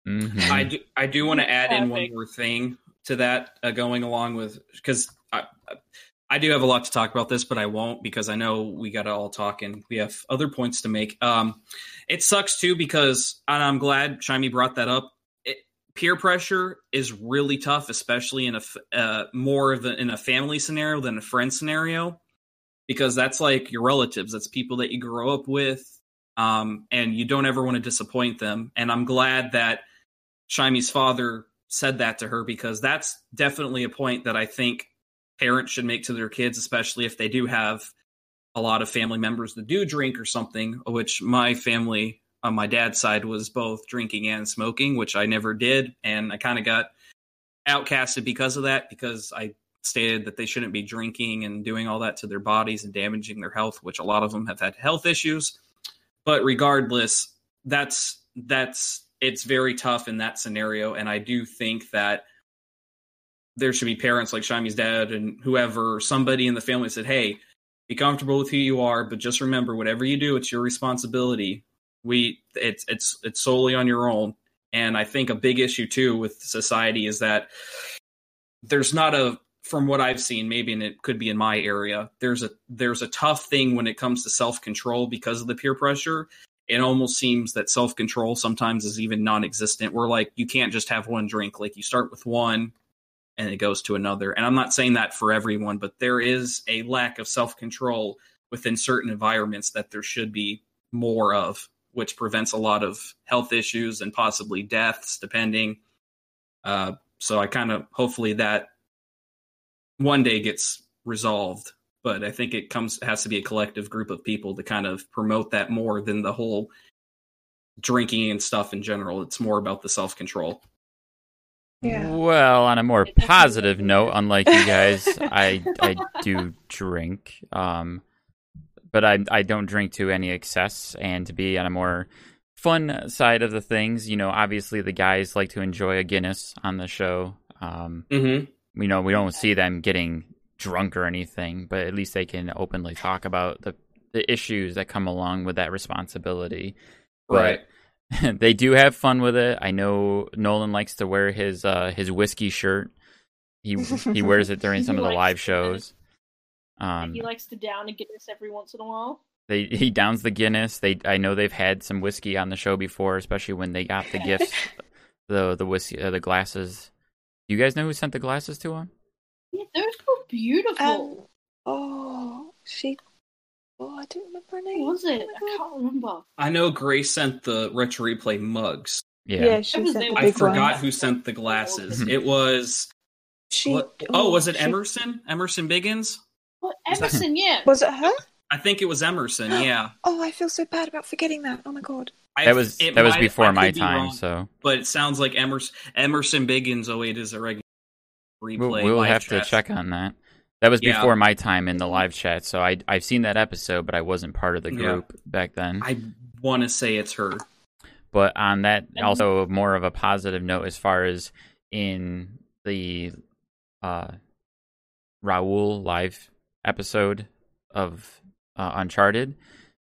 Mhm. I do. I do want to add in one more thing to that, uh, going along with because I, I do have a lot to talk about this, but I won't because I know we got to all talk and we have other points to make. Um, it sucks too because and I'm glad Shyami brought that up. Peer pressure is really tough, especially in a uh, more of a, in a family scenario than a friend scenario, because that's like your relatives. That's people that you grow up with, um, and you don't ever want to disappoint them. And I'm glad that Shyami's father said that to her because that's definitely a point that I think parents should make to their kids, especially if they do have a lot of family members that do drink or something, which my family on my dad's side was both drinking and smoking, which I never did. And I kind of got outcasted because of that, because I stated that they shouldn't be drinking and doing all that to their bodies and damaging their health, which a lot of them have had health issues. But regardless, that's that's it's very tough in that scenario. And I do think that there should be parents like Shyami's dad and whoever, somebody in the family said, Hey, be comfortable with who you are, but just remember whatever you do, it's your responsibility. We it's it's it's solely on your own. And I think a big issue too with society is that there's not a from what I've seen, maybe and it could be in my area, there's a there's a tough thing when it comes to self control because of the peer pressure. It almost seems that self control sometimes is even non existent. We're like you can't just have one drink. Like you start with one and it goes to another. And I'm not saying that for everyone, but there is a lack of self control within certain environments that there should be more of, which prevents a lot of health issues and possibly deaths, depending. Uh, so I kind of hopefully that one day gets resolved. But I think it comes has to be a collective group of people to kind of promote that more than the whole drinking and stuff in general. It's more about the self control. Yeah. Well, on a more positive note, unlike you guys, I I do drink, um, but I I don't drink to any excess. And to be on a more fun side of the things, you know, obviously the guys like to enjoy a Guinness on the show. Um, Mm-hmm. we know we don't see them getting drunk or anything, but at least they can openly talk about the the issues that come along with that responsibility. Right. But they do have fun with it. I know Nolan likes to wear his uh his whiskey shirt. He he wears it during He some of the live shows. Um, he likes to down a Guinness every once in a while. they he downs the Guinness. They I know they've had some whiskey on the show before, especially when they got the gifts, the the whiskey, uh, the glasses. You guys know who sent the glasses to him? Yeah, those were beautiful. Um, oh, she. Oh, I don't remember her name. what was it? Oh I can't remember. I know Grace sent the retro replay mugs. Yeah. Yeah, she was sent the were- I forgot one. who sent the glasses. It was She. what, oh, was it she- Emerson? Emerson Biggins? What Is Emerson? Yeah. Was it her? I think it was Emerson. Yeah, Oh, I feel so bad about forgetting that. Oh my god. I- That was it that was might- before my be time, wrong, so but it sounds like Emerson Emerson Biggins 08 is a regular replay. we'll, we'll have chat. to check on that. That was Yeah. before my time in the live chat, so I I've seen that episode, but I wasn't part of the Yeah. group back then. I want to say it's her. But on that, also more of a positive note as far as in the uh, Raul live episode of uh, Uncharted,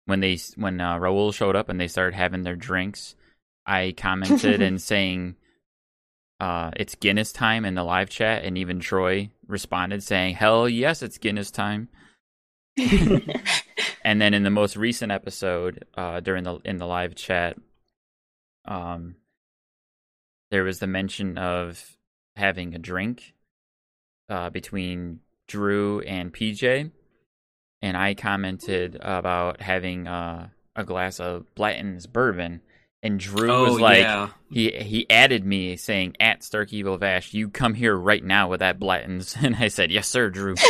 when they when uh, Raul showed up and they started having their drinks, I commented and saying, uh, "It's Guinness time" in the live chat, and even Troy responded saying, "Hell yes, it's Guinness time." And then in the most recent episode, uh, during the in the live chat, um, there was the mention of having a drink uh, between Drew and PJ, and I commented about having uh, a glass of Blanton's bourbon, and Drew oh was like, yeah, he he added me saying at Stark Evil Vash, you come here right now with that Blanton's, and I said yes, sir, Drew.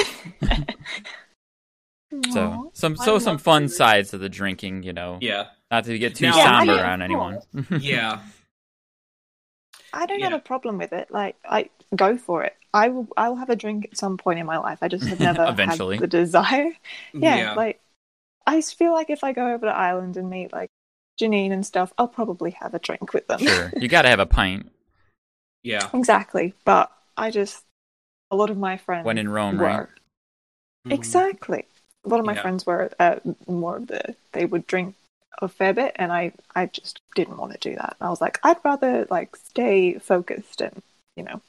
So some I so some fun Drew. sides of the drinking, you know. yeah, Not to get too Now- somber don't- on anyone. yeah. I don't Yeah. have a problem with it. Like, I go for it. I will. I will have a drink at some point in my life. I just have never Eventually. had the desire. Yeah, yeah. like I feel like if I go over to Ireland and meet like Janine and stuff, I'll probably have a drink with them. sure, you got to have a pint yeah. exactly. But I just a lot of my friends when in Rome, were right? Mhm. exactly. A lot of my Yeah. friends were uh, more of the they would drink a fair bit, and I I just didn't want to do that. I was like, I'd rather like stay focused and you know.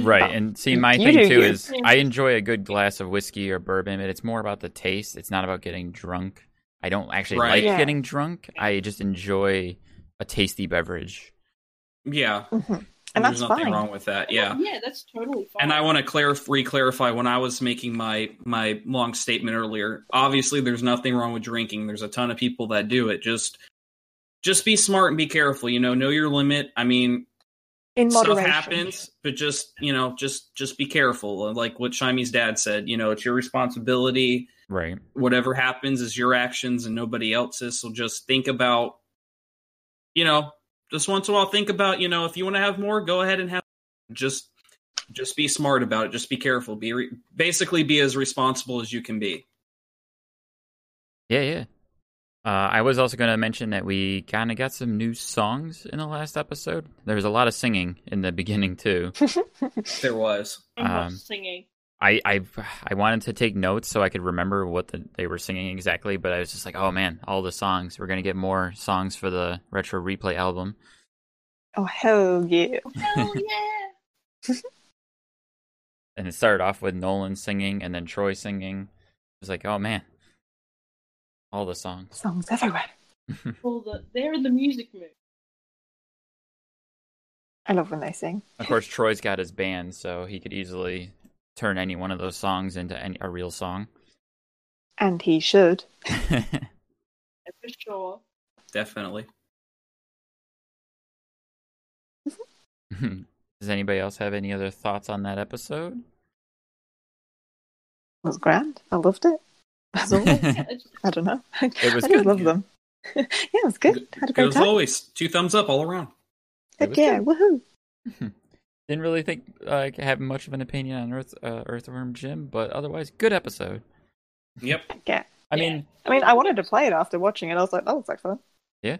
Right, Oh. and see, my You thing too you. is I enjoy a good glass of whiskey or bourbon, but it's more about the taste. It's not about getting drunk. I don't actually Right. like Yeah. getting drunk. I just enjoy a tasty beverage. Yeah. mhm. And There's that's nothing fine. wrong with that. Yeah. Yeah, that's totally fine. And I want to clarif- re-clarify when I was making my my long statement earlier. Obviously, there's nothing wrong with drinking. There's a ton of people that do it. Just just be smart and be careful. You know, know your limit. I mean, In stuff moderation. happens, but just you know, just just be careful. Like what Shyami's dad said. You know, it's your responsibility. Right. Whatever happens is your actions and nobody else's. So just think about, you know, just once in a while, think about, you know, if you want to have more, go ahead and have. Just just be smart about it. Just be careful. Be re- basically be as responsible as you can be. Yeah, yeah. Uh, I was also going to mention that we kind of got some new songs in the last episode. There was a lot of singing in the beginning too. There was. Um, singing. I I I wanted to take notes so I could remember what the, they were singing exactly, but I was just like, oh man, all the songs. We're gonna get more songs for the retro replay album. oh hell yeah! Hell yeah! And it started off with Nolan singing and then Troy singing. It was like, oh man, all the songs. Songs everywhere. Well, the, they're in the music mood. I love when they sing. of course, Troy's got his band, so he could easily turn any one of those songs into any, a real song. And he should. For sure. Definitely. Does anybody else have any other thoughts on that episode? It was grand. I loved it. As always. I don't know. It was I good, just love yeah. them. yeah, it was good. Had a Good great as time. always. Two thumbs up all around. It Heck was yeah, good. woohoo! Did Didn't really think like have much of an opinion on Earth uh, Earthworm Jim, but otherwise, good episode. Yep. Yeah. I Yeah. mean, I mean, I wanted to play it after watching it. I was like, that looks like fun. Yeah.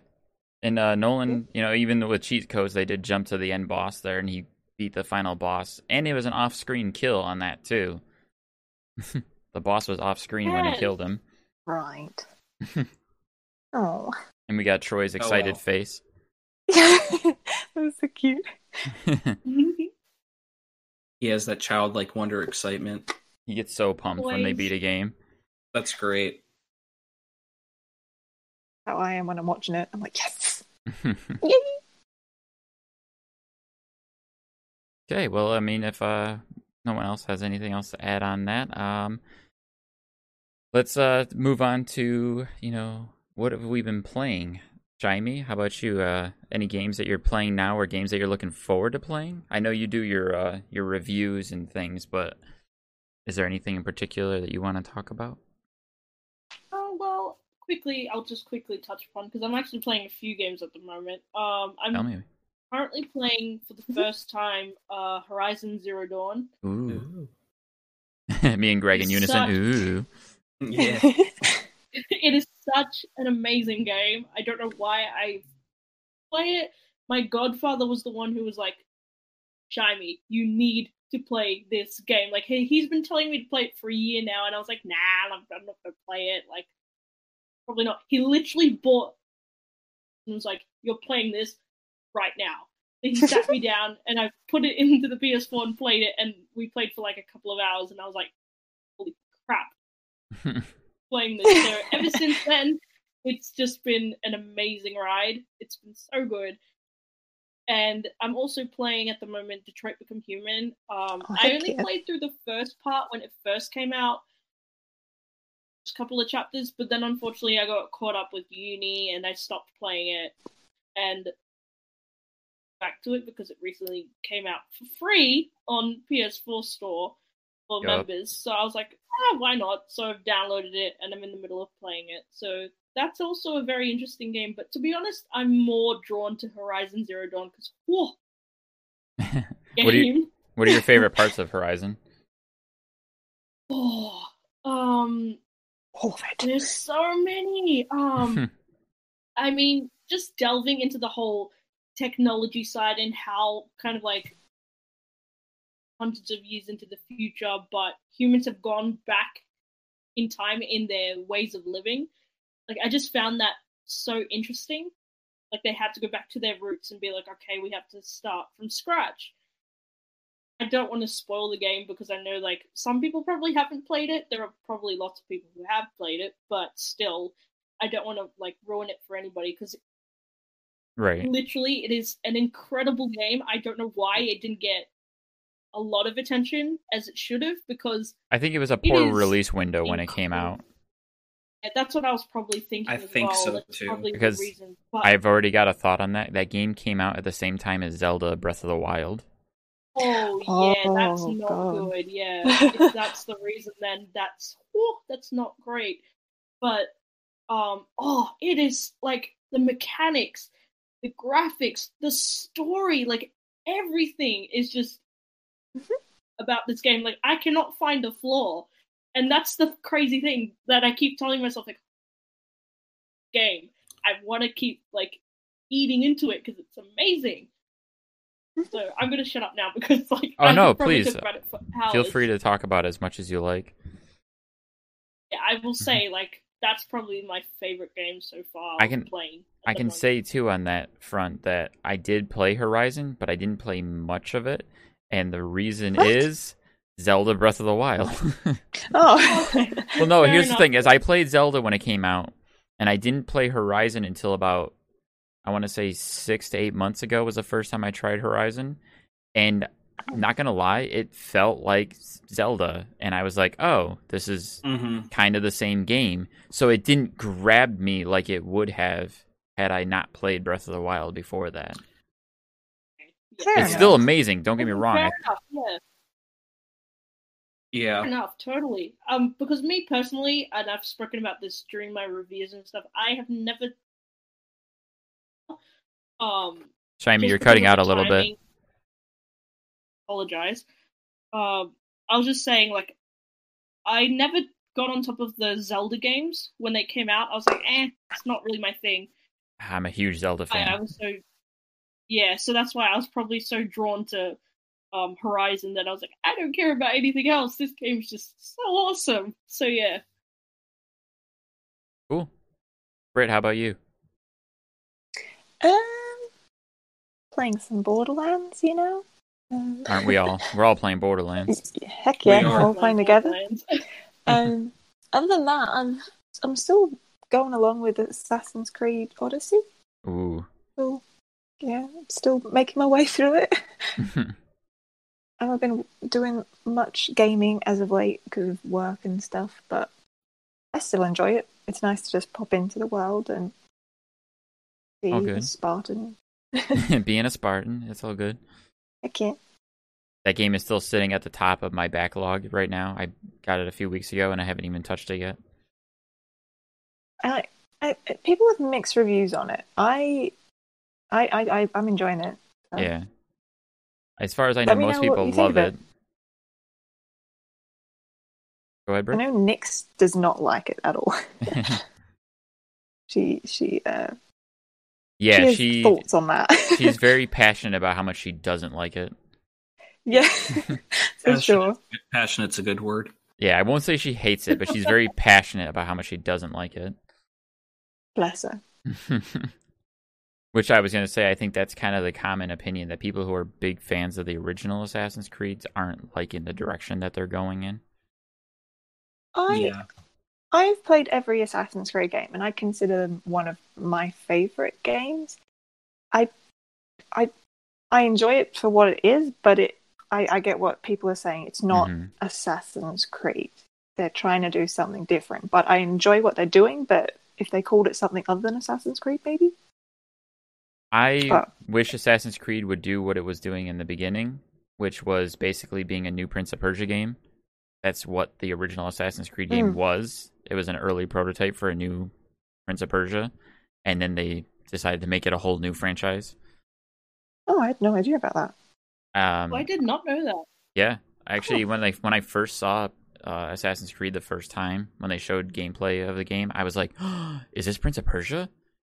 And uh, Nolan, you know, even with cheat codes, they did jump to the end boss there, and he beat the final boss, and it was an off-screen kill on that too. The boss was off-screen when he killed him, Right. oh. and we got Troy's excited wow. face. that was so cute. He has that childlike wonder excitement. he gets so pumped when they beat a game. That's great. How I am when I'm watching it. I'm like, yes. Yay. Okay, well, I mean, if uh, no one else has anything else to add on that, um, let's uh move on to you know what have we been playing. Shyami, how about you? Uh, any games that you're playing now, or games that you're looking forward to playing? I know you do your uh your reviews and things, but is there anything in particular that you want to talk about? Oh well, quickly, I'll just quickly touch upon because I'm actually playing a few games at the moment. Um, I'm Tell me. currently playing for the first time uh, Horizon Zero Dawn. Ooh, me and Greg in It's unison. such- Ooh, Yeah. it is such an amazing game. I don't know why I play it. My godfather was the one who was like, "Shyami, you need to play this game." Like he he's been telling me to play it for a year now, and I was like, "Nah, I'm, I'm not gonna play it." Like, probably not. He literally bought and was like, "You're playing this right now." Then he sat me down, and I put it into the PS4 and played it, and we played for like a couple of hours, and I was like, "Holy crap!" Playing this show. Ever since then, it's just been an amazing ride. It's been so good. And I'm also playing at the moment Detroit Become Human. Um, Oh, I only yeah. played through the first part when it first came out, a couple of chapters, but then unfortunately I got caught up with uni and I stopped playing it. And back to it because it recently came out for free on PS4 store for Yup. members. So I was like, ah, why not? So I've downloaded it and I'm in the middle of playing it. So that's also a very interesting game. But to be honest, I'm more drawn to Horizon Zero Dawn because whoa, What do you- game. what are your favorite parts of Horizon? Oh, um, All of it. there's so many. Um, I mean, just delving into the whole technology side and how kind of like hundreds of years into the future, but humans have gone back in time in their ways of living. Like, I just found that so interesting. Like, they had to go back to their roots and be like, okay, we have to start from scratch. I don't want to spoil the game because I know like some people probably haven't played it. There are probably lots of people who have played it, but still, I don't want to like ruin it for anybody because right. literally it is an incredible game. I don't know why it didn't get a lot of attention as it should have because I think it was a poor release window when it came out. that's what I was probably thinking. I as think well. so, That's too. Because reason. But, I've already got a thought on that. That game came out at the same time as Zelda Breath of the Wild. oh yeah, that's Oh, not God. good. Yeah, if that's the reason, then that's whew, that's not great. But um, oh, it is like the mechanics, the graphics, the story, like everything is just about this game. Like I cannot find a flaw, and that's the crazy thing that I keep telling myself. Like, game, I want to keep like eating into it because it's amazing. Mhm. So I'm gonna shut up now because like Oh, I no, could probably please. talk about it for Feel free to talk about it as much as you like. Yeah, I will mm-hmm. say like that's probably my favorite game so far. I can- playing. I can moment. say too on that front that I did play Horizon, but I didn't play much of it, and the reason What? is Zelda Breath of the Wild. Oh. Well, no, Fair here's the thing: is I played Zelda when it came out, and I didn't play Horizon until about I want to say six to eight months ago was the first time I tried Horizon, and I'm not gonna lie, it felt like Zelda, and I was like, oh, this is Mm-hmm. kind of the same game. So it didn't grab me like it would have had I not played Breath of the Wild before that. Fair it's enough. still amazing, don't get me wrong. Fair enough, yeah. Yeah. Fair enough, totally. Um, because me personally, and I've spoken about this during my reviews and stuff, I have never. Um, Shyami, just you're cutting out a little bit. apologize. Um, I was just saying, like, I never got on top of the Zelda games when they came out. I was like, eh, it's not really my thing. I'm a huge Zelda I, fan. I was so yeah, so that's why I was probably so drawn to um Horizon that I was like, I don't care about anything else. This game's just so awesome. So yeah. Cool. Britt, how about you? Um, playing some Borderlands, you know. Um, Aren't we all? We're all playing Borderlands. Heck yeah, We we're all playing together. Um, other than that, I'm I'm still going along with Assassin's Creed Odyssey. Ooh. So yeah, I'm still making my way through it. Mm-hmm. I haven't been doing much gaming as of late because of work and stuff, but I still enjoy it. It's nice to just pop into the world and be a. Spartan. Being a Spartan, it's all good. Yeah. That game is still sitting at the top of my backlog right now. I got it a few weeks ago and I haven't even touched it yet. I, I, people with mixed reviews on it. I, I, I, I I'm enjoying it. so. Yeah. As far as I know, most know people love it. it. Go ahead, I know Nyx does not like it at all. she, she, uh, yeah, she has she thoughts on that. she's very passionate about how much she doesn't like it. yeah, for Passionate. sure. Passionate's a good word. Yeah, I won't say she hates it, but she's very passionate about how much she doesn't like it. Bless her. Which I was going to say, I think that's kind of the common opinion that people who are big fans of the original Assassin's Creeds aren't liking the direction that they're going in. I, yeah. I've played every Assassin's Creed game, and I consider them one of my favorite games. I, I, I enjoy it for what it is, but it, I, I get what people are saying. It's not Mhm. Assassin's Creed. They're trying to do something different, but I enjoy what they're doing. But if they called it something other than Assassin's Creed, maybe I Oh. wish Assassin's Creed would do what it was doing in the beginning, which was basically being a new Prince of Persia game. That's what the original Assassin's Creed game Mm. was. It was an early prototype for a new Prince of Persia, and then they decided to make it a whole new franchise. oh, I had no idea about that. Um, I did not know that. Yeah, actually, when they when I first saw uh, Assassin's Creed the first time, when they showed gameplay of the game, I was like, "Is this Prince of Persia?"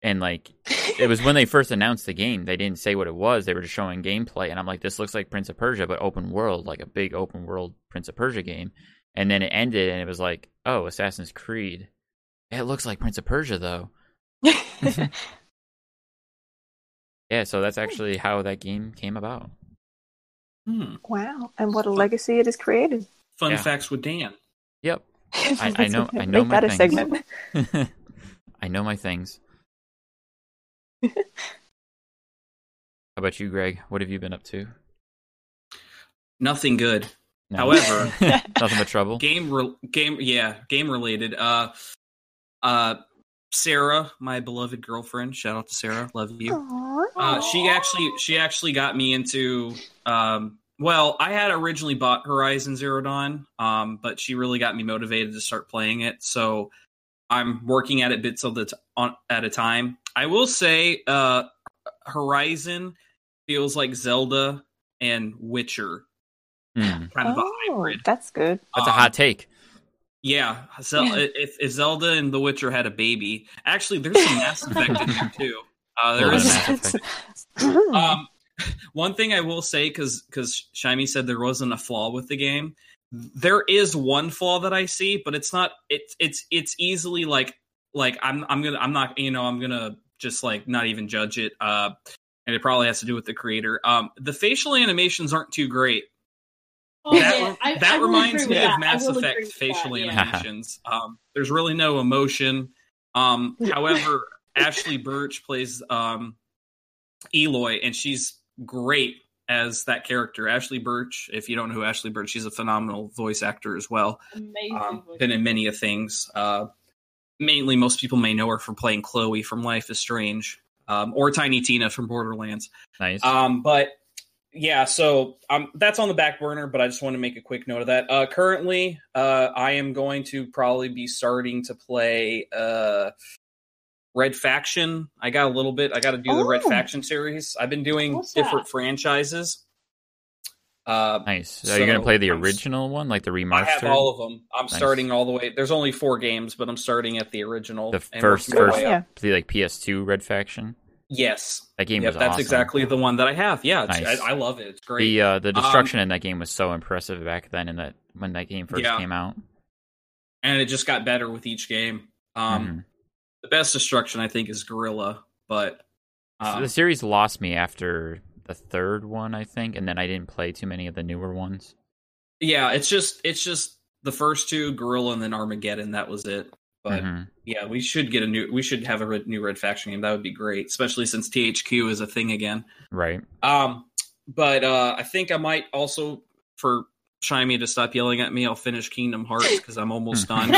And like, it was when they first announced the game. They didn't say what it was. They were just showing gameplay, and I'm like, "This looks like Prince of Persia, but open world, like a big open world Prince of Persia game." And then it ended, and it was like, "Oh, Assassin's Creed." It looks like Prince of Persia, though. Yeah, so that's actually how that game came about. Hmm. wow, and what a legacy it has created. Fun Yeah. facts with Dan. Yep. I, I know. I know Make my that a things. segment. I know my things. How about you, Greg? What have you been up to? Nothing good. No. However, nothing but trouble. game re- game yeah game related uh uh sarah my beloved girlfriend shout out to sarah love you uh she actually she actually got me into um well i had originally bought horizon zero dawn um but she really got me motivated to start playing it so i'm working at it bits of the t- on at a time i will say uh horizon feels like zelda and witcher Hmm. kind of a Oh, hybrid that's good. That's a Um, hot take. Yeah, Zel- if, if Zelda and The Witcher had a baby, actually, there's some Mass Effect in there too. Uh, there Hold is. on, Mass Effect. Um, one thing I will say, because because Shyami said there wasn't a flaw with the game, there is one flaw that I see, but it's not. It's it's it's easily like like I'm I'm gonna I'm not you know I'm gonna just like not even judge it. Uh, and it probably has to do with the creator. Um, the facial animations aren't too great. Oh, that yeah, I- that I reminds me with of Mass Effect facial that, yeah. animations. um, there's really no emotion. Um, however, Ashly Burch plays um, Aloy, and she's great as that character. Ashly Burch, if you don't know who Ashly Burch, she's a phenomenal voice actor as well. Amazing. Um, been in many of things. Uh, mainly, most people may know her from playing Chloe from Life is Strange, um, or Tiny Tina from Borderlands. Nice. Um, but yeah, so um, that's on the back burner. But I just want to make a quick note of that. Uh, currently, uh, I am going to probably be starting to play uh, Red Faction. I got a little bit. I got to do the Red Oh. Faction series. I've been doing What's that? different franchises. Uh, Nice. Are you're gonna play the I'm original one, like the I remastered? have all of them. I'm Nice. starting all the way. There's only four games, but I'm starting at the original. The first, first. Yeah. the like PS2 Red Faction. Yes. That game Yep, was that's awesome. exactly the one that I have. Yeah, it's, Nice. I, I love it. It's great. The uh, the Um, destruction in that game was so impressive back then, in that when that game first Yeah. came out. and it just got better with each game. Um, Mhm. The best destruction, I think, is Guerrilla, but So um, the series lost me after the third one, I think, and then I didn't play too many of the newer ones. yeah, it's just it's just the first two, Guerrilla, and then Armageddon. That was it. But Mhm. yeah, we should get a new. We should have a red, new Red Faction game. That would be great, especially since THQ is a thing again. Right. Um, but uh, I think I might also for trying me to stop yelling at me. I'll finish Kingdom Hearts because I'm almost done.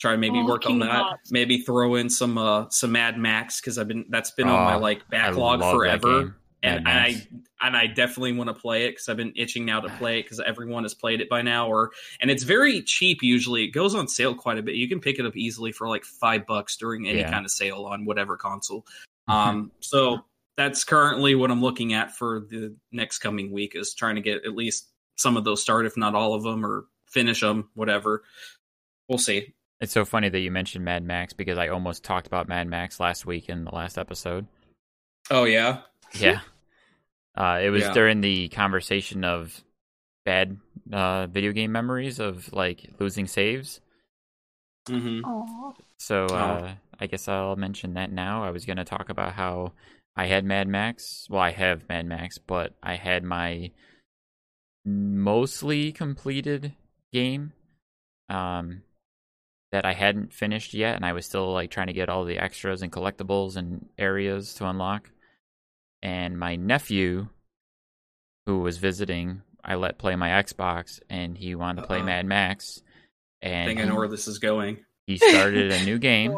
Try and maybe Oh, work on that. Hearts. Maybe throw in some uh some Mad Max because I've been that's been on my Oh, like backlog love that forever. And, I and I definitely want to play it because I've been itching now to play it because everyone has played it by now. Or and it's very cheap usually. It goes on sale quite a bit. You can pick it up easily for like five bucks during any Yeah. kind of sale on whatever console. Mhm. Um, so that's currently what I'm looking at for the next coming week is trying to get at least some of those start, if not all of them, or finish them, whatever. We'll see. It's so funny that you mentioned Mad Max because I almost talked about Mad Max last week in the last episode. Oh yeah, Yeah. Uh, it was Yeah. during the conversation of bad uh, video game memories of like losing saves. hmm Oh, So uh, I guess I'll mention that now. I was going to talk about how I had Mad Max. Well, I have Mad Max, but I had my mostly completed game um, that I hadn't finished yet, and I was still like trying to get all the extras and collectibles and areas to unlock. And my nephew, who was visiting, I let play my Xbox, and he wanted to play Uh-oh. Mad Max. And I And think I know where this is going. he started a new game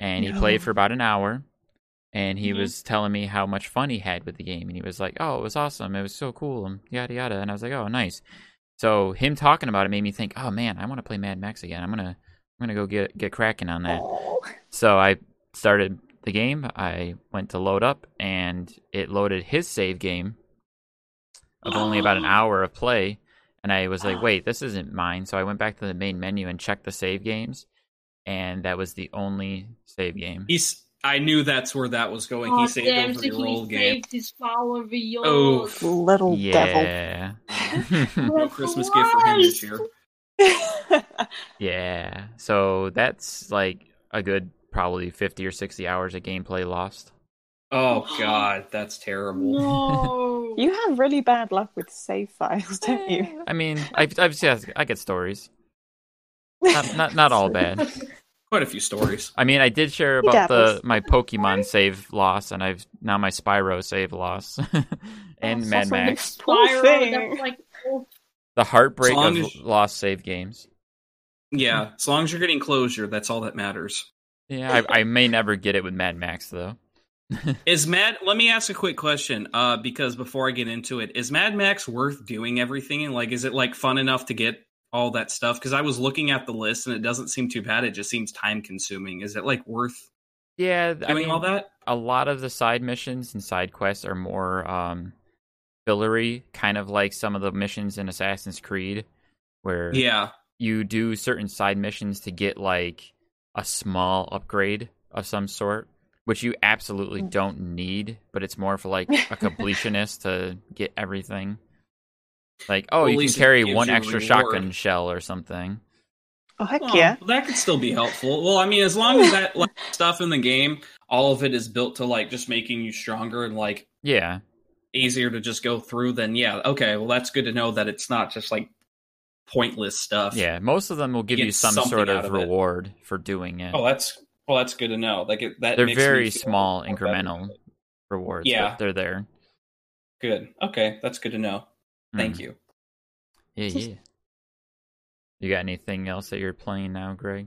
and he No. played for about an hour and he Mhm. was telling me how much fun he had with the game and he was like oh it was awesome it was so cool and yada yada and i was like oh nice so him talking about it made me think oh man i want to play mad max again i'm gonna i'm gonna go get get cracking on that oh. so i started the game i went to load up and it loaded his save game of only about an hour of play and i was like ah. wait this isn't mine so i went back to the main menu and checked the save games and that was the only save game He's. I knew that's where that was going. Oh, he saved damn, over so your he old game. saved his flower of yours. Oof. little devil. yeah No Christmas gift for him this year. yeah so that's like a good probably 50 or 60 hours of gameplay lost Oh God, that's terrible. No. you have really bad luck with save files, don't you? i mean i've, I've yeah, i get stories not, not, not all bad Quite a few stories. I mean, I did share about the my Pokemon save loss, and I've now my Spyro save loss, and Oh, Mad Max. Spyro, thing. that's like oh, The heartbreak As long of as- lost save games. Yeah, as long as you're getting closure, that's all that matters. Yeah, I, I may never get it with Mad Max though. Is Mad? Let me ask a quick question. Uh, because before I get into it, is Mad Max worth doing everything? And like, is it like fun enough to get all that stuff? Because I was looking at the list and it doesn't seem too bad. It just seems time consuming. Is it like worth Yeah, I doing mean, all that? a lot of the side missions and side quests are more um fillery, kind of like some of the missions in Assassin's Creed, where Yeah. you do certain side missions to get like a small upgrade of some sort, which you absolutely Mm. don't need, but it's more for like a completionist to get everything. Like, oh, Well, you can carry one extra shotgun shell or something. Oh heck Oh, yeah! that could still be helpful. Well, I mean, as long as that like, stuff in the game, all of it is built to like just making you stronger and like Yeah, easier to just go through, then yeah, okay. Well, that's good to know that it's not just like pointless stuff. yeah. Most of them will give you some sort of of it. reward for doing it. Oh, that's well, that's good to know. Like it, that They're very small, incremental rewards. Yeah. but they're there. Good. Okay, that's good to know. Thank Mm. you. Yeah, yeah. You got anything else that you're playing now, Greg?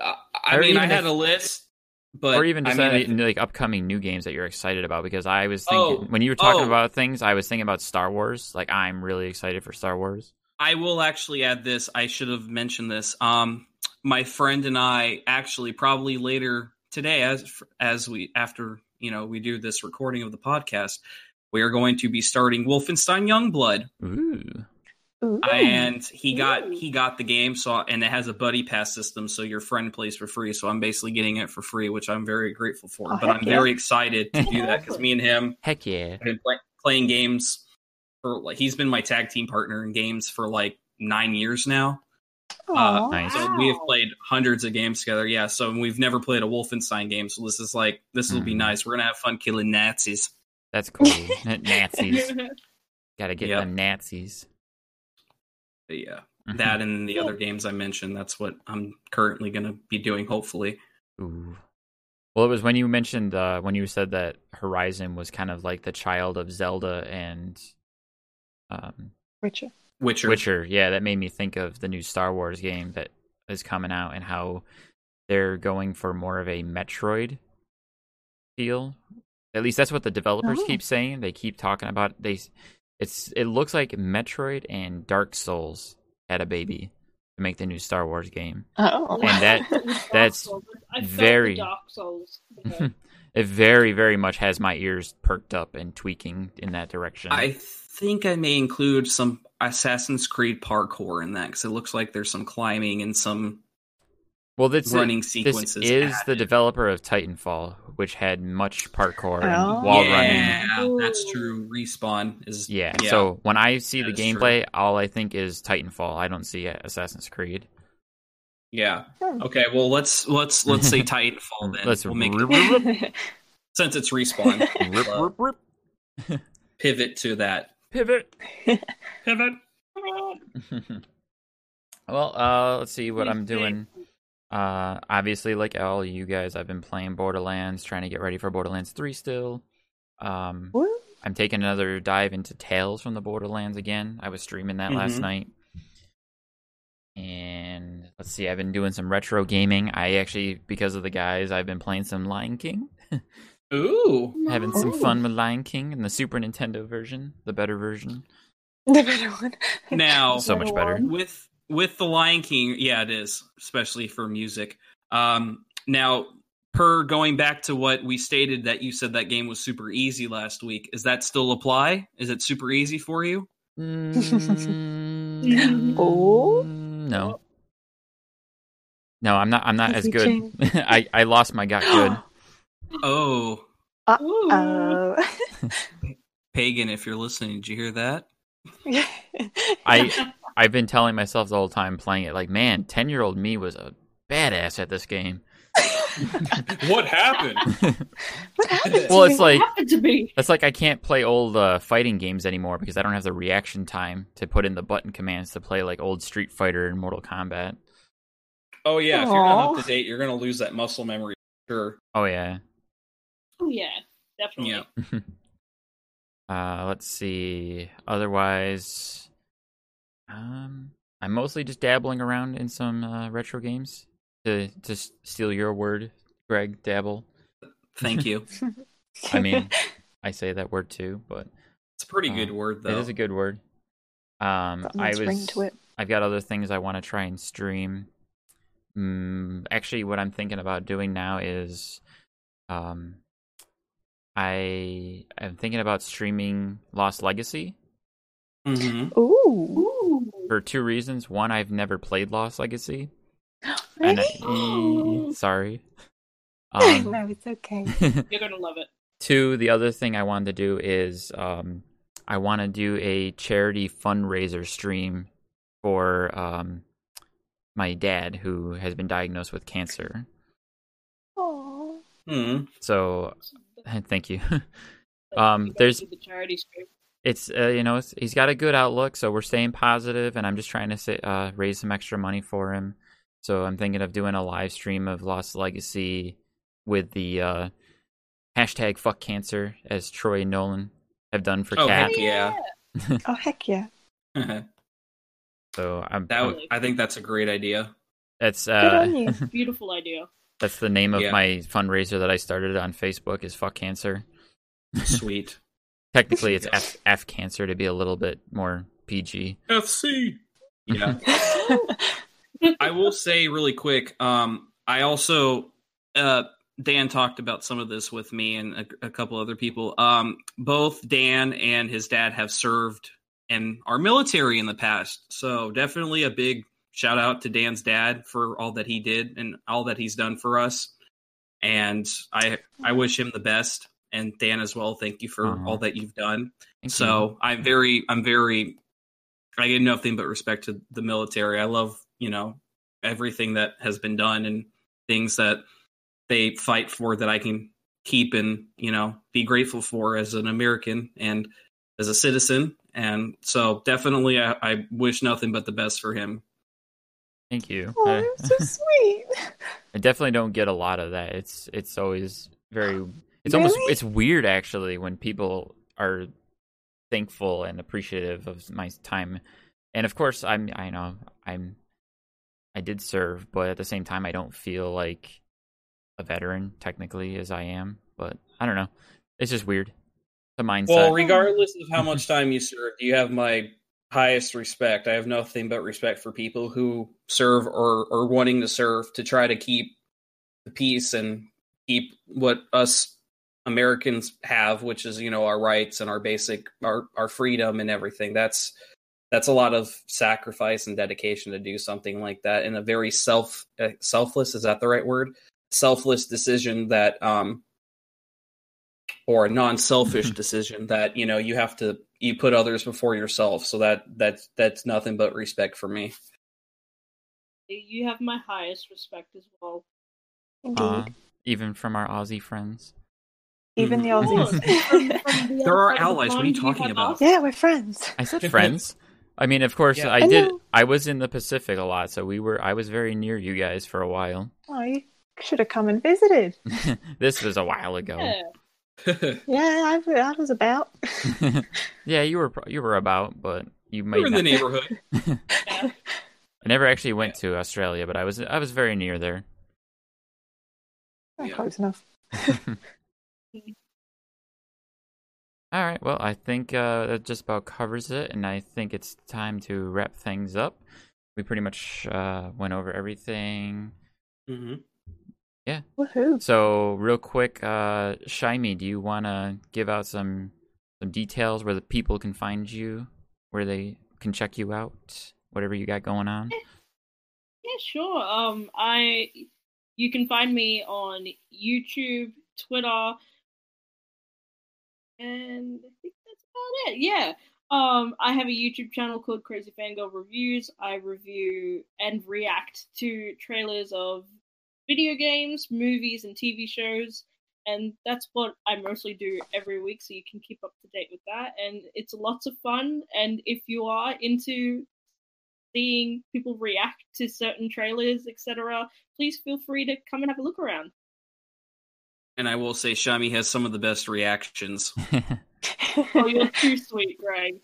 Uh, I mean, I had if- a list, but or even I just mean, any, like upcoming new games that you're excited about because I was thinking Oh, when you were talking oh. about things, I was thinking about Star Wars. Like I'm really excited for Star Wars. I will actually add this. I should have mentioned this. Um, my friend and I actually probably later today, as as we after you know we do this recording of the podcast, we are going to be starting Wolfenstein Youngblood. Ooh. Ooh. and he got Ooh. he got the game so and it has a buddy pass system so your friend plays for free so i'm basically getting it for free which i'm very grateful for Oh, but i'm yeah. very excited to do that because me and him Heck yeah. have been play, playing games for like he's been my tag team partner in games for like nine years now Aw. Nice. so we have played hundreds of games together yeah so we've never played a wolfenstein game so this is like this will be Mhm. nice we're gonna have fun killing nazis That's cool. Nazis. Gotta get Yep. them Nazis. But yeah Mhm. that and the other games i mentioned that's what i'm currently gonna be doing hopefully Ooh. Well, it was when you mentioned uh, when you said that Horizon was kind of like the child of Zelda and um, Witcher. witcher Witcher. Yeah, that made me think of the new Star Wars game that is coming out and how they're going for more of a Metroid feel. At least that's what the developers Oh. keep saying. They keep talking about they. It's it looks like Metroid and Dark Souls had a baby to make the new Star Wars game. Oh. And that- It was Dark that's Souls. I felt the very- Dark Souls. It very very much has my ears perked up and tweaking in that direction. I think I may include some Assassin's Creed parkour in that because it looks like there's some climbing and some well, this running this sequences. is the developer of Titanfall, which had much parkour Oh. and wall running. yeah, that's true. Respawn is Yeah. So when I see That the is true. gameplay, all I think is Titanfall. I don't see Assassin's Creed. yeah. Hmm. Okay, well let's let's let's say Titanfall then. Let's we'll make rip, it, rip, rip, since it's respawn. rip, uh, rip, rip. pivot to that. Pivot. Pivot. well, uh, let's see what I'm Please doing. Uh, obviously, like all you guys, I've been playing Borderlands, trying to get ready for Borderlands 3 still. Um, Woo. I'm taking another dive into Tales from the Borderlands again. I was streaming that last Mhm. night. And let's see, I've been doing some retro gaming. I actually, because of the guys, I've been playing some Lion King, Ooh. having some fun with Lion King and the Super Nintendo version, the better version. the better one. Now So much better. with with the Lion King, yeah, it is, especially for music. Um, now, per going back to what we stated that you said that game was super easy last week, is that still apply? Is it super easy for you? Mm, Oh. no, no, I'm not. I'm not as good. I I lost my got good. Oh, Ooh. Oh. pagan, if you're listening, did you hear that? I I've been telling myself the whole time playing it, like, man, ten year old me was a badass at this game. What happened? what happened? Well, to it's me? like happened to me. it's like I can't play old uh, fighting games anymore because I don't have the reaction time to put in the button commands to play like old Street Fighter and Mortal Kombat. oh yeah, if you're not up to date, you're gonna lose that muscle memory. Sure. Oh yeah. Oh yeah, definitely. Yeah. Uh, let's see. Otherwise, um, I'm mostly just dabbling around in some uh, retro games. To to steal your word, Greg, dabble. Thank you. I mean, I say that word too, but It's a pretty Uh, good word, though. it is a good word. Um, Got a I was. to it. I've got other things I want to try and stream. Mm, actually, what I'm thinking about doing now is, um, I am thinking about streaming Lost Legacy Mhm. Ooh. Ooh. For two reasons. One, I've never played Lost Legacy. And I, Really? eh, sorry. Um, no, it's okay. You're gonna love it. two, the other thing I wanted to do is um, I want to do a charity fundraiser stream for um, my dad who has been diagnosed with cancer. Aww. Mhm. So, thank you. Um, there's- the charity stream. It's uh, you know it's, he's got a good outlook, so we're staying positive, and I'm just trying to say, uh, raise some extra money for him. So I'm thinking of doing a live stream of Lost Legacy with the uh, hashtag Fuck Cancer, as Troy and Nolan have done for Oh, Cat. heck yeah. Oh heck yeah! So I'm, would, I'm- I think that's a great idea. that's uh, on. Beautiful idea. that's the name of Yeah. my fundraiser that I started on Facebook is Fuck Cancer. Sweet. Technically, it's F F Cancer to be a little bit more PG. FC. Yeah. I will say really quick. Um, I also uh Dan talked about some of this with me and a, a couple other people. Um, both Dan and his dad have served in our military in the past, so definitely a big shout out to Dan's dad for all that he did and all that he's done for us. And I I wish him the best, and Dan as well. Thank you for Uh-huh. all that you've done. Thank so you. I'm very I'm very I get nothing but respect to the military. I love you know everything that has been done and things that they fight for that I can keep and you know be grateful for as an American and as a citizen. And so definitely, I, I wish nothing but the best for him. Thank you. Oh, I'm so sweet. I definitely don't get a lot of that. It's it's always very it's almost it's weird actually when people are thankful and appreciative of my time. And of course I'm I know I'm I did serve, but at the same time I don't feel like a veteran technically as I am, but I don't know. It's just weird. The mindset. Well, regardless of how mm-hmm. much time you served, you have my highest respect. I have nothing but respect for people who serve or or wanting to serve to try to keep the peace and keep what us Americans have, which is you know our rights and our basic our our freedom and everything. That's that's a lot of sacrifice and dedication to do something like that in a very self uh, selfless is that the right word selfless decision that um or a non-selfish decision that you know you have to you put others before yourself so that that's that's nothing but respect for me You have my highest respect as well. Indeed. uh, even from our Aussie friends. Even the Mhm. Aussies. From- from the There are other the allies, what are you talking have about? yeah, we're friends. I said friends. I mean, of course, Yeah. I I did. know. I was in the Pacific a lot, so we were. I was very near you guys for a while. Oh, you should have come and visited. this was a while ago. Yeah. Yeah, I, I was about. yeah, you were. pro- You were about, but you might we're in not. the neighborhood I never actually went to Australia, but I was. I was very near there. Oh, Yeah. Close enough. All right. Well, I think uh, that just about covers it, and I think it's time to wrap things up. We pretty much uh, went over everything. hmm Yeah. Woohoo. So, real quick, uh, Shyami, do you want to give out some some details where the people can find you, where they can check you out, whatever you got going on? Yeah, sure. Um, I you can find me on YouTube, Twitter, and I think that's about it. Yeah. Um, I have a YouTube channel called Crazy Fangirl Reviews. I review and react to trailers of video games, movies, and TV shows. And that's what I mostly do every week, so you can keep up to date with that. And it's lots of fun. And if you are into seeing people react to certain trailers, etc., please feel free to come and have a look around. And i will say Shyami has some of the best reactions Oh, you're too sweet, Greg.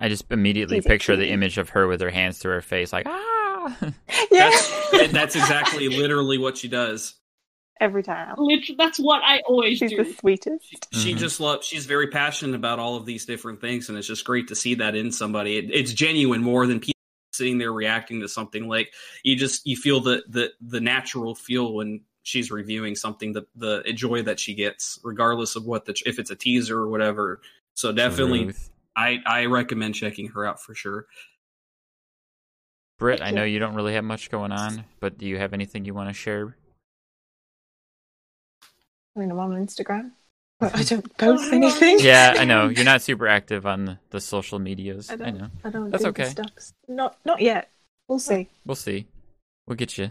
I just immediately He's picture the image of her with her hands to her face, like ah. yeah. that's that's exactly literally what she does Every time. Literally, that's what I always She's do. the sweetest. she, she Mhm. just loves she's very passionate about all of these different things and it's just great to see that in somebody it, it's genuine more than people sitting there reacting to something like you just you feel the the the natural feel when she's reviewing something the the joy that she gets regardless of what the if it's a teaser or whatever so definitely Truth. i i recommend checking her out for sure Britt, I know you. you don't really have much going on, but do you have anything you want to share? I mean, I'm on Instagram, but I don't post oh, anything. Yeah, I know you're not super active on the, the social medias. I I, don't. know. I don't That's do okay. the stuff. Not, not yet. We'll see. We'll see. We'll get you.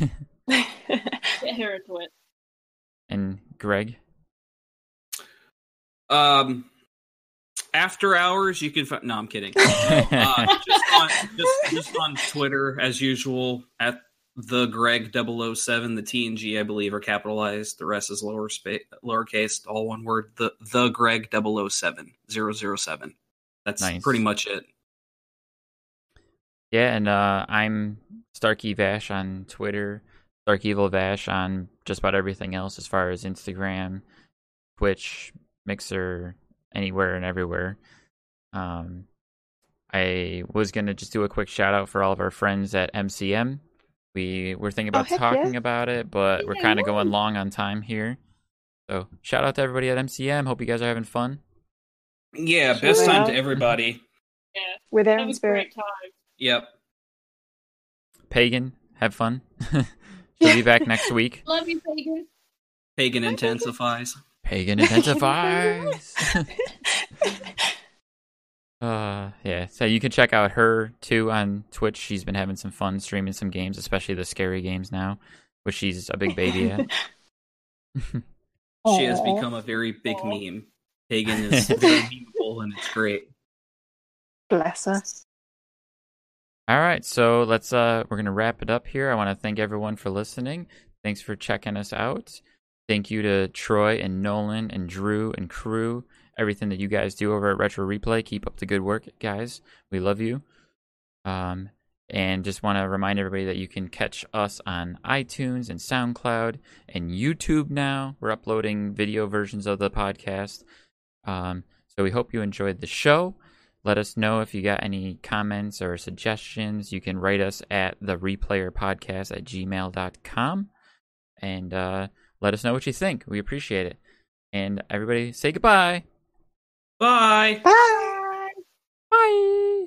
Get her it. And Greg, um after hours you can find no i'm kidding. Uh, just on just, just on twitter as usual at the greg 007 the t and g i believe are capitalized. The rest is lower space lowercase all one word. The the greg 007 007 that's Nice. pretty much it. Yeah, and uh, I'm Starky Vash on Twitter, Stark Evil Vash on just about everything else as far as Instagram, Twitch, Mixer, anywhere and everywhere. Um, I was gonna just do a quick shout out for all of our friends at MCM. We were thinking Oh, about heck talking yeah. about it, but we're kind of woo. going long on time here. So shout out to everybody at MCM. Hope you guys are having fun. Yeah, Sure best time will. to everybody. Yeah, We're there have in a spirit. great time. Yep. Pagan, have fun. She'll be back next week. Love you, Pagan. Pagan intensifies. Pagan intensifies. uh, yeah. So you can check out her too on Twitch. She's been having some fun streaming some games, especially the scary games now, which she's a big baby at. She has become a very big Aw. meme. Pagan is very memeable and it's great. Bless her. All right, so let's uh we're going to wrap it up here. I want to thank everyone for listening. Thanks for checking us out. Thank you to Troy and Nolan and Drew and crew. Everything that you guys do over at Retro Replay. Keep up the good work, guys. We love you. Um and just want to remind everybody that you can catch us on iTunes and SoundCloud and YouTube now. We're uploading video versions of the podcast. Um, so we hope you enjoyed the show. Let us know if you got any comments or suggestions. You can write us at the replayer podcast at gmail.com and uh, let us know what you think. We appreciate it. And everybody say goodbye. Bye. Bye. Bye.